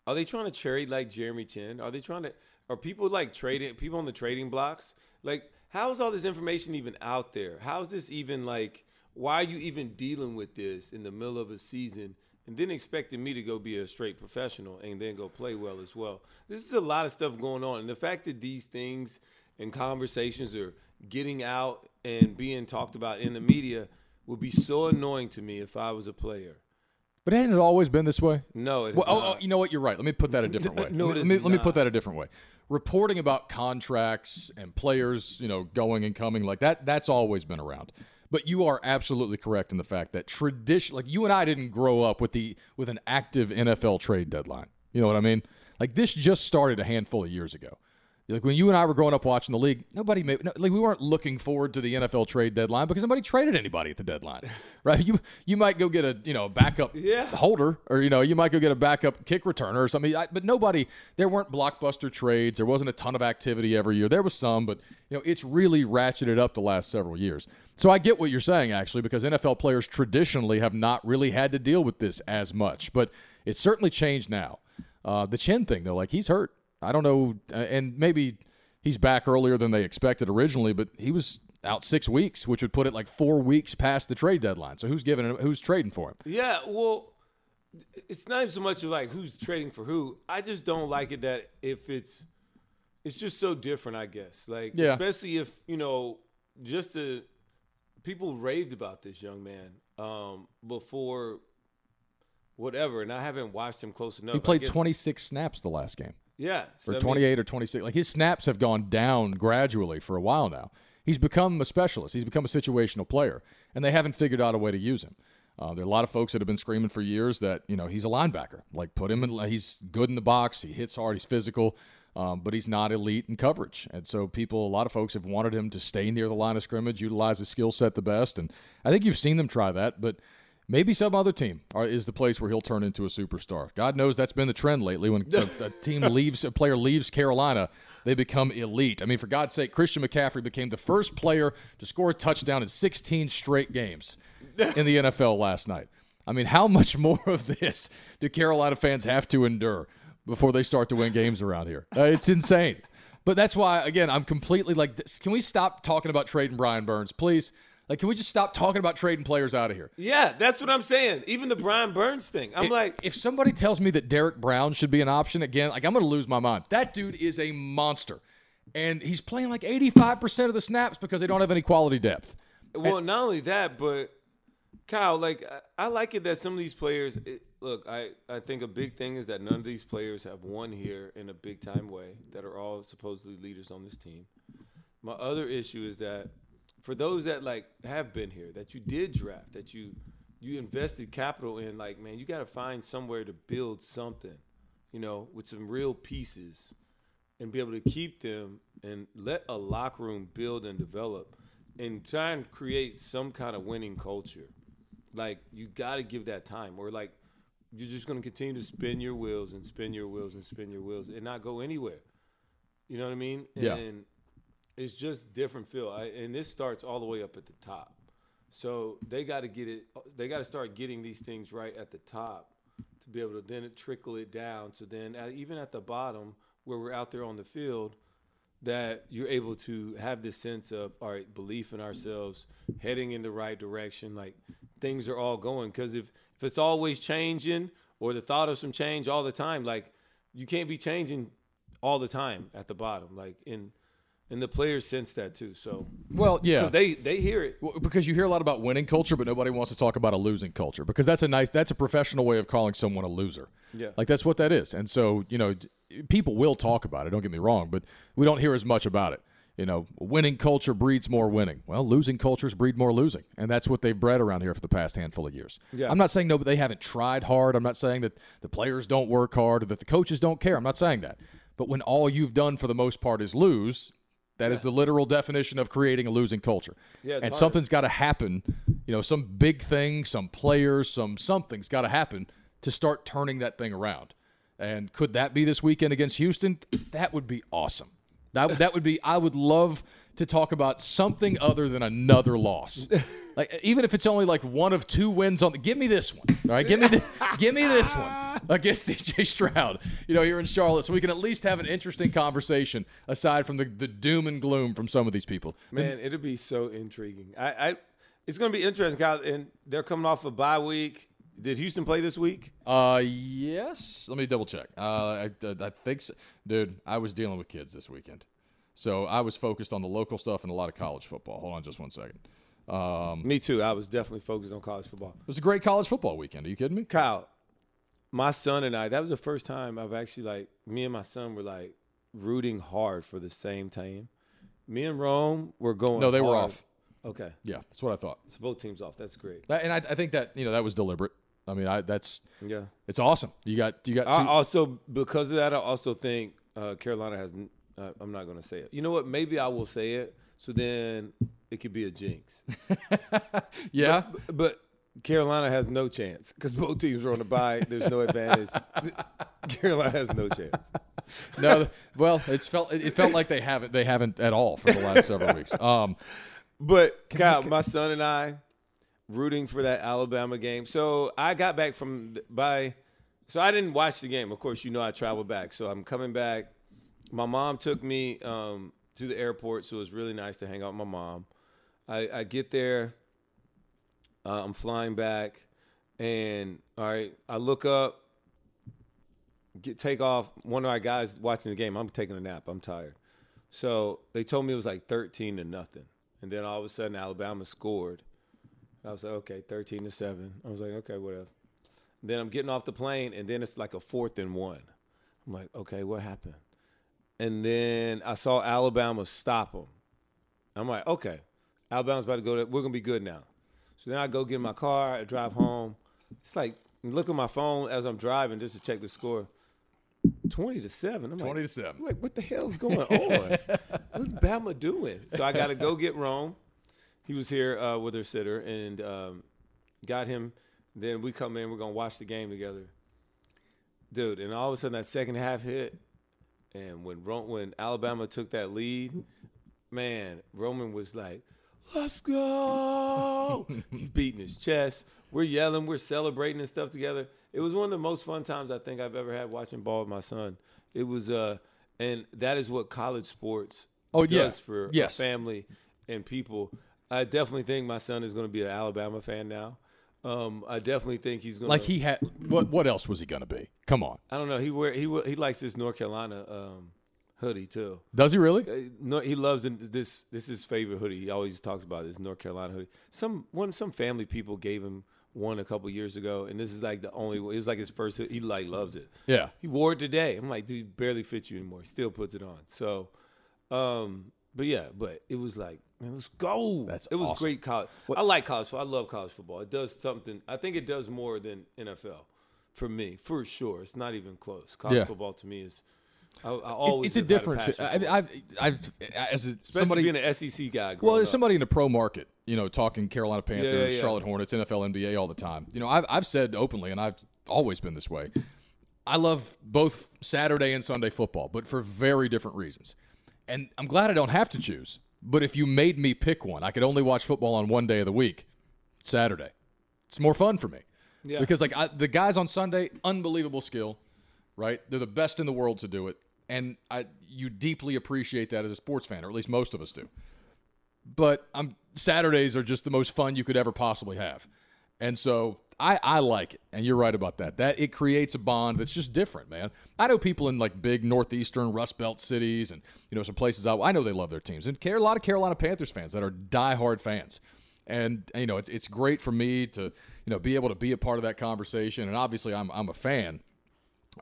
are they trying to trade like Jeremy Chinn? Are they trying to? Are people like trading people on the trading blocks? Like, how is all this information even out there? How is this even like? Why are you even dealing with this in the middle of a season? And then expecting me to go be a straight professional and then go play well as well. This is a lot of stuff going on. And the fact that these things and conversations are getting out and being talked about in the media would be so annoying to me if I was a player. But hasn't it always been this way? No, it Well, oh, not. oh, you know what? You're right. Let me put that a (laughs) different way. No, let, it me, let me put that a different way. Reporting about contracts and players, you know, going and coming like that, that's always been around. But you are absolutely correct in the fact that tradition, like you and I didn't grow up with the with an active NFL trade deadline. You know what I mean? Like this just started a handful of years ago. Like when you and I were growing up watching the league, nobody made no, like we weren't looking forward to the NFL trade deadline because nobody traded anybody at the deadline, (laughs) right? You you might go get a you know backup Yeah. holder, or you know you might go get a backup kick returner or something. I, but nobody, there weren't blockbuster trades. There wasn't a ton of activity every year. There was some, but you know it's really ratcheted up the last several years. So I get what you're saying actually, because NFL players traditionally have not really had to deal with this as much, but it's certainly changed now. Uh, the Chinn thing though, like he's hurt. I don't know, uh, and maybe he's back earlier than they expected originally, but he was out six weeks, which would put it like four weeks past the trade deadline. So who's giving him, who's trading for him? Yeah, well, it's not even so much of like who's trading for who. I just don't like it that if it's it's just so different, I guess. Like Yeah. especially if, you know, just to people raved about this young man um before whatever, and I haven't watched him close enough. He played 26 snaps the last game, Yeah. or I mean, 28 or 26. Like his snaps have gone down gradually for a while now. He's become a specialist. He's become a situational player, and they haven't figured out a way to use him. Uh, there are a lot of folks that have been screaming for years that you know he's a linebacker. Like put him in. He's good in the box. He hits hard. He's physical, um, but he's not elite in coverage. And so people, a lot of folks have wanted him to stay near the line of scrimmage, utilize his skill set the best. And I think you've seen them try that, but. Maybe some other team are, is the place where he'll turn into a superstar. God knows that's been the trend lately. When (laughs) a, a team leaves, a player leaves Carolina, they become elite. I mean, for God's sake, Christian McCaffrey became the first player to score a touchdown in 16 straight games (laughs) in the NFL last night. I mean, how much (laughs) more of this do Carolina fans have to endure before they start to win games around here? Uh, it's insane. But that's why, again, I'm completely like, can we stop talking about trading Brian Burns, please? Like, can we just stop talking about trading players out of here? Yeah, that's what I'm saying. Even the Brian Burns thing. I'm like if somebody tells me that Derrick Brown should be an option again, like I'm going to lose my mind. That dude is a monster, and he's playing like 85% of the snaps because they don't have any quality depth. Well, not only that, but Kyle, like I, I like it that some of these players. It, look, I I think a big thing is that none of these players have won here in a big time way. That are all supposedly leaders on this team. My other issue is that for those that like have been here, that you did draft, that you you invested capital in, like man, you got to find somewhere to build something, you know, with some real pieces, and be able to keep them and let a locker room build and develop, and try and create some kind of winning culture. Like you got to give that time, or like you're just going to continue to spin your wheels and spin your wheels and spin your wheels and not go anywhere. You know what I mean? Yeah. And it's just different feel. I, and this starts all the way up at the top. So they got to get it. They got to start getting these things right at the top to be able to then trickle it down. So then, at, even at the bottom, where we're out there on the field, that you're able to have this sense of all right, belief in ourselves, heading in the right direction. Like things are all going. Because if if it's always changing or the thought of some change all the time, like you can't be changing all the time at the bottom. Like in and the players sense that too. So Well, yeah. because they they hear it. Well, because you hear a lot about winning culture, but nobody wants to talk about a losing culture because that's a nice, that's a professional way of calling someone a loser. Yeah. like that's what that is. And so you know, people will talk about it. Don't get me wrong, but we don't hear as much about it. You know, winning culture breeds more winning. Well, losing cultures breed more losing, and that's what they've bred around here for the past handful of years. Yeah. I'm not saying no, but they haven't tried hard. I'm not saying that the players don't work hard or that the coaches don't care. I'm not saying that. But when all you've done for the most part is lose, that is the literal definition of creating a losing culture. Yeah, and hard. something's got to happen. You know, some big thing, some players, some something's got to happen to start turning that thing around. And could that be this weekend against Houston? That would be awesome. That that would be. I would love to talk about something other than another loss. (laughs) Like even if it's only like one of two wins on. Give me this one. All right, give me the, (laughs) give me this one (laughs) against CJ Stroud. You know, here in Charlotte, so we can at least have an interesting conversation aside from the, the doom and gloom from some of these people. Man, it'll be so intriguing. I, I it's going to be interesting, Kyle. And they're coming off a bye week. Did Houston play this week? Uh, yes. Let me double check. Uh, I, I think, so. dude, I was dealing with kids this weekend, so I was focused on the local stuff and a lot of college football. Hold on, just one second. Um, Me too. I was definitely focused on college football. it was a great college football weekend. Are you kidding me? Kyle, my son and I, that was the first time I've actually like me and my son were like rooting hard for the same team. Me and Rome were going. No, they were off. Okay, Yeah, that's what I thought. so both teams off. That's great. That, and I, I think that you know that was deliberate. I mean, I that's Yeah. it's awesome. You got you got I also because of that, I also think uh, Carolina has. I'm not going to say it. You know what? Maybe I will say it. So then it could be a jinx. (laughs) yeah, But Carolina has no chance because both teams are on the bye. There's no advantage. (laughs) Carolina has no chance. no. Well, it's felt it it felt like they haven't they haven't at all for the last several weeks. (laughs) Um, But Kyle, my son and I rooting for that Alabama game. So I got back from by so I didn't watch the game. Of course, you know I traveled back. So I'm coming back. My mom took me um, to the airport, so it was really nice to hang out with my mom. I, I get there. Uh, I'm flying back, and all right, I look up, get take off. One of our guys watching the game. I'm taking a nap. I'm tired. So they told me it was like 13 to nothing. And then all of a sudden Alabama scored. And I was like, okay, 13 to 7. I was like, okay, whatever. Then I'm getting off the plane and then it's like a fourth and one. I'm like, okay, what happened? And then I saw Alabama stop them. I'm like, okay, Alabama's about to go. To, we're gonna be good now. So then I go get in my car. I drive home. It's like look at my phone as I'm driving just to check the score. Twenty to seven. I'm twenty like, to seven. like, what the hell's going on? (laughs) What's Bama doing? So I got to go get Rome. He was here uh, with her sitter and um, got him. Then we come in. We're gonna watch the game together, dude. And all of a sudden, that second half hit, and when Ro- when Alabama took that lead, man, Roman was like, "Let's go!" (laughs) He's beating his chest. We're yelling. We're celebrating and stuff together. It was one of the most fun times I think I've ever had watching ball with my son. It was, uh, and that is what college sports Oh, does yeah. for Yes. family and people. I definitely think my son is going to be an Alabama fan now. Um, I definitely think he's going to Like he had what? What else was he gonna be? Come on, I don't know. He wear he he likes this North Carolina um, hoodie too. does he really? Uh, no, he loves this. This is his favorite hoodie. He always talks about this North Carolina hoodie. Some one some family people gave him one a couple years ago, and this is like the only. It was like his first. hood- He like loves it. Yeah. He wore it today. I'm like, dude, barely fits you anymore. He still puts it on. So, um, but yeah, but it was like, man, let's go. That's it was awesome. great college. I like college. football. I love college football. It does something. I think it does more than NFL for me, for sure. It's not even close. College Yeah. football to me is. I, I always it's a have had different. passion I, for it. I've, I've, as a, Especially somebody, being an SEC guy. well, growing as somebody in the pro market, you know, talking Carolina Panthers, yeah. Charlotte Hornets, NFL, NBA all the time. You know, I've, I've said openly, and I've always been this way. I love both Saturday and Sunday football, but for very different reasons. And I'm glad I don't have to choose. But if you made me pick one, I could only watch football on one day of the week, Saturday. It's more fun for me. Yeah. Because like I, the guys on Sunday, unbelievable skill, right? They're the best in the world to do it, and I you deeply appreciate that as a sports fan, or at least most of us do. But I'm Saturdays are just the most fun you could ever possibly have, and so I, I like it, and you're right about that. That it creates a bond that's just different, man. I know people in like big northeastern Rust Belt cities, and you know some places out. I know they love their teams, and a lot of Carolina Panthers fans that are diehard fans, and you know it's it's great for me to you know be able to be a part of that conversation, and obviously I'm I'm a fan.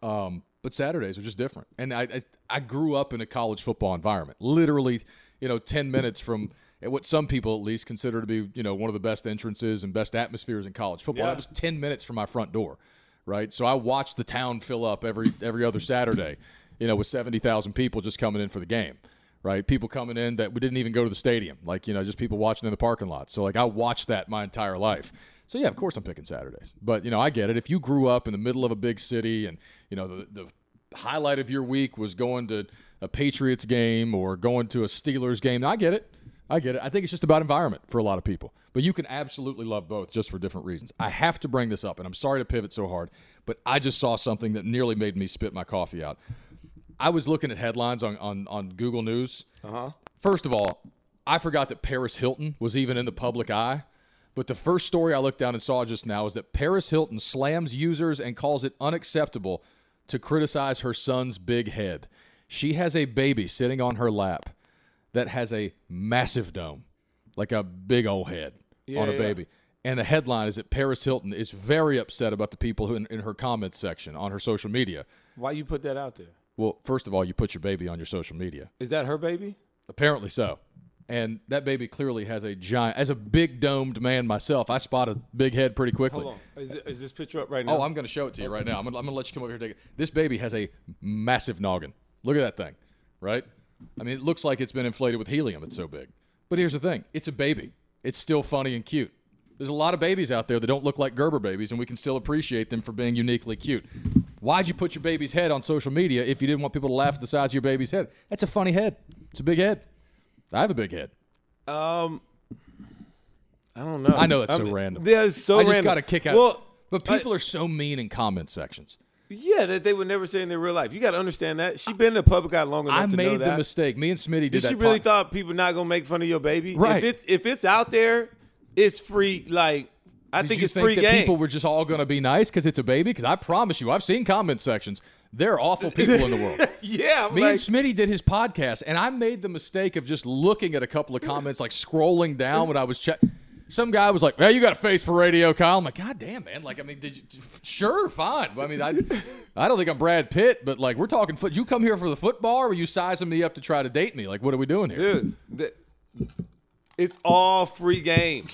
Um, but Saturdays are just different, and I, I I grew up in a college football environment, literally, you know, ten minutes from what some people at least consider to be you know one of the best entrances and best atmospheres in college football. Yeah. That was ten minutes from my front door, right? So I watched the town fill up every every other Saturday, you know, with seventy thousand people just coming in for the game, right? People coming in that we didn't even go to the stadium, like you know, just people watching in the parking lot. So like I watched that my entire life. So yeah, of course I'm picking Saturdays, but you know I get it. If you grew up in the middle of a big city and you know the the highlight of your week was going to a Patriots game or going to a Steelers game, I get it. I get it. I think it's just about environment for a lot of people. But you can absolutely love both just for different reasons. I have to bring this up, and I'm sorry to pivot so hard, but I just saw something that nearly made me spit my coffee out. I was looking at headlines on, on, on Google News. Uh-huh. First of all, I forgot that Paris Hilton was even in the public eye. But the first story I looked down and saw just now is that Paris Hilton slams users and calls it unacceptable to criticize her son's big head. She has a baby sitting on her lap that has a massive dome, like a big old head on a yeah. baby. And the headline is that Paris Hilton is very upset about the people who in, in her comments section on her social media. Why you put that out there? Well, first of all, you put your baby on your social media. Is that her baby? Apparently so. And that baby clearly has a giant, as a big domed man myself, I spot a big head pretty quickly. Hold on. Is, is this picture up right now? Oh, I'm going to show it to you right now. I'm going to let you come over here and take it. This baby has a massive noggin. Look at that thing, right? I mean, it looks like it's been inflated with helium. It's so big. But here's the thing it's a baby, it's still funny and cute. There's a lot of babies out there that don't look like Gerber babies, and we can still appreciate them for being uniquely cute. Why'd you put your baby's head on social media if you didn't want people to laugh at the size of your baby's head? That's a funny head. It's a big head. I have a big head. Um, I don't know. I know it's I so mean, random. Yeah, it's so I just random. got a kick out. Well, but I- people are so mean in comment sections. Yeah, that they would never say in their real life. You got to understand that. She been in the public eye long enough I to know made the mistake. Me and Smitty did, Did that. she really thought people not gonna make fun of your baby? Right. If it's if it's out there, it's free. Like I Did think it's think free that game. people were just all going to be nice because it's a baby? Because I promise you, I've seen comment sections. There are awful people in the world. (laughs) yeah, I'm Me like, and Smitty did his podcast, and I made the mistake of just looking at a couple of comments, like scrolling down when I was checking. Some guy was like, "Well, you got a face for radio, Kyle." I'm like, "God damn, man! Like, I mean, did you? Sure, fine. I mean, I, I don't think I'm Brad Pitt, but like, we're talking foot. You come here for the football, or you sizing me up to try to date me? Like, what are we doing here? dude, the, it's all free game.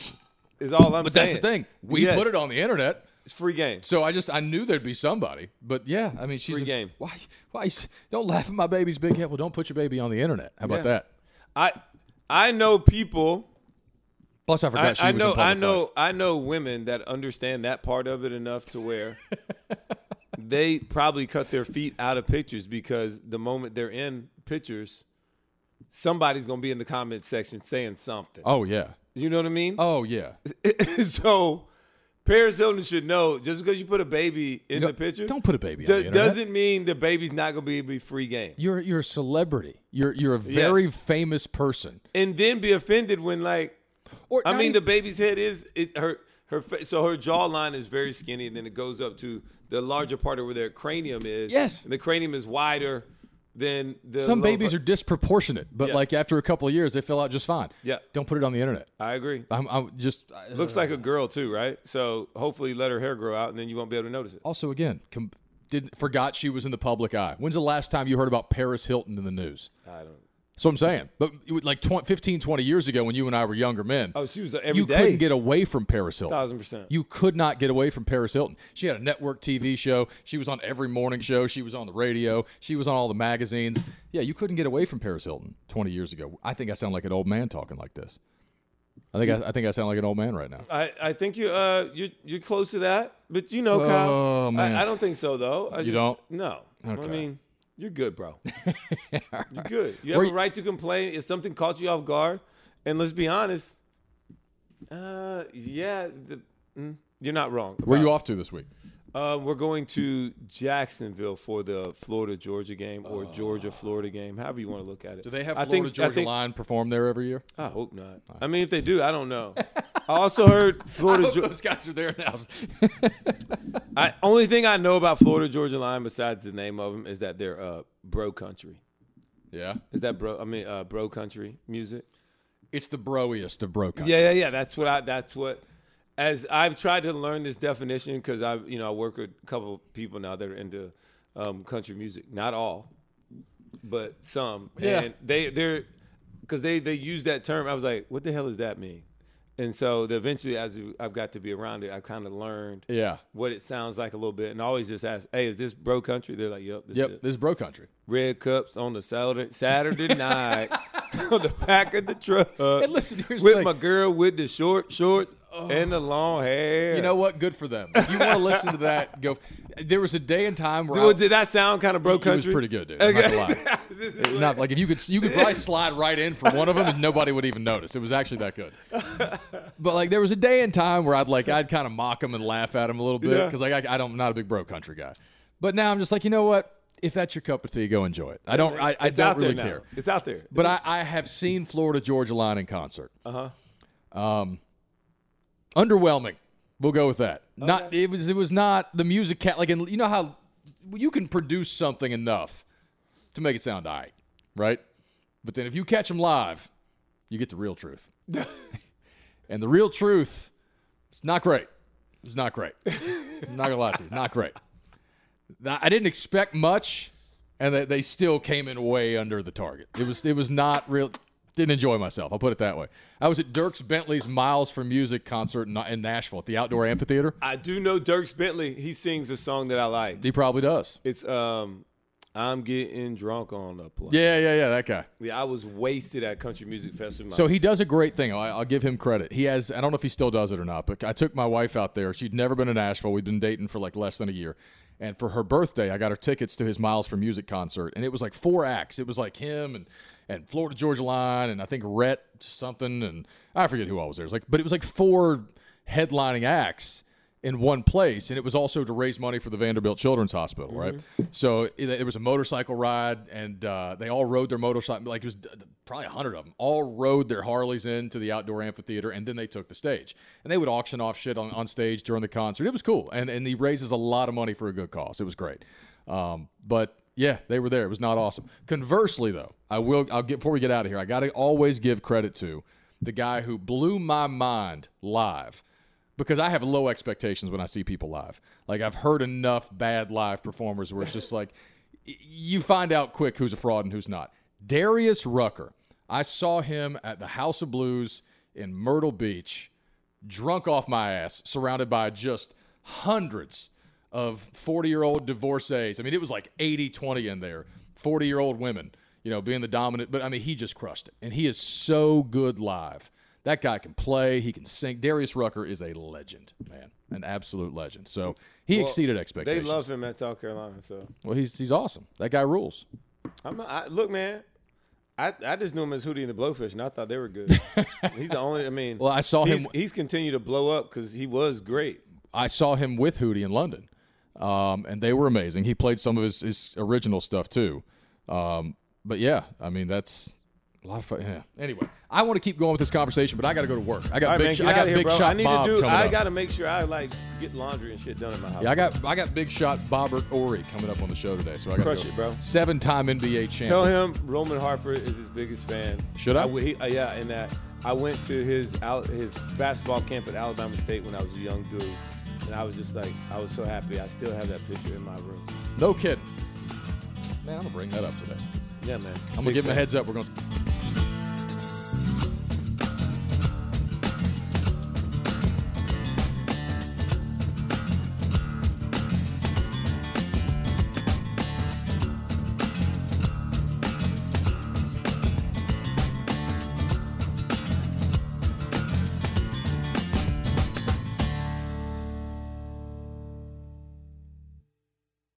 Is all I'm but saying. that's the thing. We Yes, put it on the internet. It's free game. So I just I knew there'd be somebody, but yeah, I mean she's Free a- game. Why? Why? Don't laugh at my baby's big head. Well, don't put your baby on the internet. How about Yeah. that? I I know people. Plus, I forgot I, she I was know in public I know life. I know women that understand that part of it enough to where (laughs) they probably cut their feet out of pictures because the moment they're in pictures, somebody's gonna be in the comment section saying something. Oh yeah. You know what I mean? Oh yeah. (laughs) so Paris Hilton should know just because you put a baby in the picture Don't put a baby on the internet. doesn't mean the baby's not gonna be free game. You're you're a celebrity. You're you're a very Yes. famous person. And then be offended when like Or I mean, even- the baby's head is it, her her fa- so her jawline is very skinny, and then it goes up to the larger part of where their cranium is. Yes. and the cranium is wider than the. some lower babies are disproportionate, but Yeah. like after a couple of years, they fill out just fine. Yeah. Don't put it on the internet. I agree. I'm, I'm just I- Looks like a girl too, right? So hopefully, let her hair grow out, and then you won't be able to notice it. also again com- did forgot she was in the public eye. When's the last time you heard about Paris Hilton in the news? I don't. So I'm saying, but like 20, 15, 20 years ago when you and I were younger men, Oh, she was every you day. couldn't get away from Paris Hilton. thousand percent. You could not get away from Paris Hilton. She had a network TV show. She was on every morning show. She was on the radio. She was on all the magazines. Yeah, you couldn't get away from Paris Hilton 20 years ago. I think I sound like an old man talking like this. I think I, I think I sound like an old man right now. I, I think you uh you you're close to that, but you know, Oh, Kyle. man. I, I don't think so though. I You just- don't? No. I mean, you're good, bro. (laughs) You're good. You have Were a right to complain if something caught you off guard. And let's be honest. Uh, yeah, the, mm, you're not wrong. Where are you off to this week? Uh, we're going to Jacksonville for the Florida Georgia game or Georgia Florida game, however you want to look at it. Do they have I Florida I Georgia think- Line perform there every year? I hope not. I mean, if they do, I don't know. (laughs) I also heard I Florida. Geo- those guys are there now. (laughs) I only thing I know about Florida Georgia Line besides the name of them is that they're uh, bro country. yeah, Is that bro? I mean, uh, bro country music. it's the broiest of bro country. Yeah, yeah, yeah. That's what I. That's what. As I've tried to learn this definition because I, you know, I work with a couple of people now that are into um, country music. Not all, but some. Yeah. And they they're because they they use that term. I was like, what the hell does that mean? And so the, eventually, as I've got to be around it, I kind of learned yeah, what it sounds like a little bit, and I always just ask, "Hey, is this bro country?" They're like, "Yep, this yep. is This is bro country. red cups on the Saturday Saturday (laughs) night (laughs) on the back of the truck." And listen, here's the with thing. my girl with the short shorts oh. and the long hair. You know what? Good for them. If you want to listen to that, go. There was a day and time where I, did that sound kind of bro It was pretty good, dude. I'm not. Like- (laughs) not like if you could you could probably slide right in for one of them and nobody would even notice. It was actually that good. (laughs) But like there was a day and time where I'd like I'd kind of mock him and laugh at him a little bit Yeah. because like I, I don't I'm not a big bro country guy. But now I'm just like you know what? If that's your cup of tea, go enjoy it. I don't I, I it's don't really care. It's out there. But I, I have seen Florida Georgia Line in concert. uh huh. Um, underwhelming. We'll go with that. Not it was it was not the music cat like in, you know how you can produce something enough to make it sound alright, right? But then if you catch them live, you get the real truth. (laughs) and the real truth is not great. It's not great. I'm not gonna lie to you, not great. I didn't expect much, and they, they still came in way under the target. It was it was not real. Didn't enjoy myself. I'll put it that way. I was at Dierks Bentley's Miles for Music concert in, in Nashville at the Outdoor Amphitheater. I do know Dierks Bentley. He sings a song that I like. He probably does. It's um, I'm getting drunk on the plane. Yeah, yeah, yeah. That guy. Yeah, I was wasted at Country Music Festival. So he does a great thing. I, I'll give him credit. He has. I don't know if he still does it or not, but I took my wife out there. She'd never been to Nashville. We'd been dating for like less than a year, and for her birthday, I got her tickets to his Miles for Music concert, and it was like four acts. It was like him and and Florida Georgia Line, and I think Rhett something, and I forget who all was there. It was like, but it was like four headlining acts in one place, and it was also to raise money for the Vanderbilt Children's Hospital, right? So it, was a motorcycle ride, and uh, they all rode their motorcycle. Like it was probably a hundred of them, all rode their Harleys into the outdoor amphitheater, and then they took the stage, and they would auction off shit on, on stage during the concert. It was cool, and and he raises a lot of money for a good cause. It was great, um, but. Yeah, they were there. It was not awesome. Conversely, though, I will. I'll get before we get out of here. I got to always give credit to the guy who blew my mind live because I have low expectations when I see people live. Like I've heard enough bad live performers where it's just like (laughs) you find out quick who's a fraud and who's not. Darius Rucker. I saw him at the House of Blues in Myrtle Beach, drunk off my ass, surrounded by just hundreds of 40 year old divorcees. I mean, it was like 80 20 in there, 40 year old women, you know, being the dominant. But I mean, he just crushed it. And he is so good live. That guy can play, he can sing. Darius Rucker is a legend, man, an absolute legend. So he exceeded expectations. they love him at South Carolina. So Well, he's he's awesome. That guy rules. I'm not. I, look, man. I, I just knew him as Hootie and the Blowfish, and I thought they were good. (laughs) he's the only. I mean, Well, I saw he's, him. he's continued to blow up because he was great. I saw him with Hootie in London, um, and they were amazing. He played some of his, his original stuff too. Um, but yeah, I mean that's a lot of fun. Yeah. Anyway, I want to keep going with this conversation, but I got to go to work. I got right, big. man, sh- I got here, big bro. shot I need Bob to do. I got to make sure I like get laundry and shit done in my house. Yeah, I got I got big shot Robert Horry coming up on the show today, so I got Crush go. it, bro. Seven time NBA champion. Tell him Roman Harper is his biggest fan. Should I? he- uh, yeah, and that I went to his his basketball camp at Alabama State when I was a young dude, and I was just like, I was so happy. I still have that picture in my room. No kid. Man, I'm gonna bring that up today. Yeah, man. I'm going to give him a heads up. We're going to.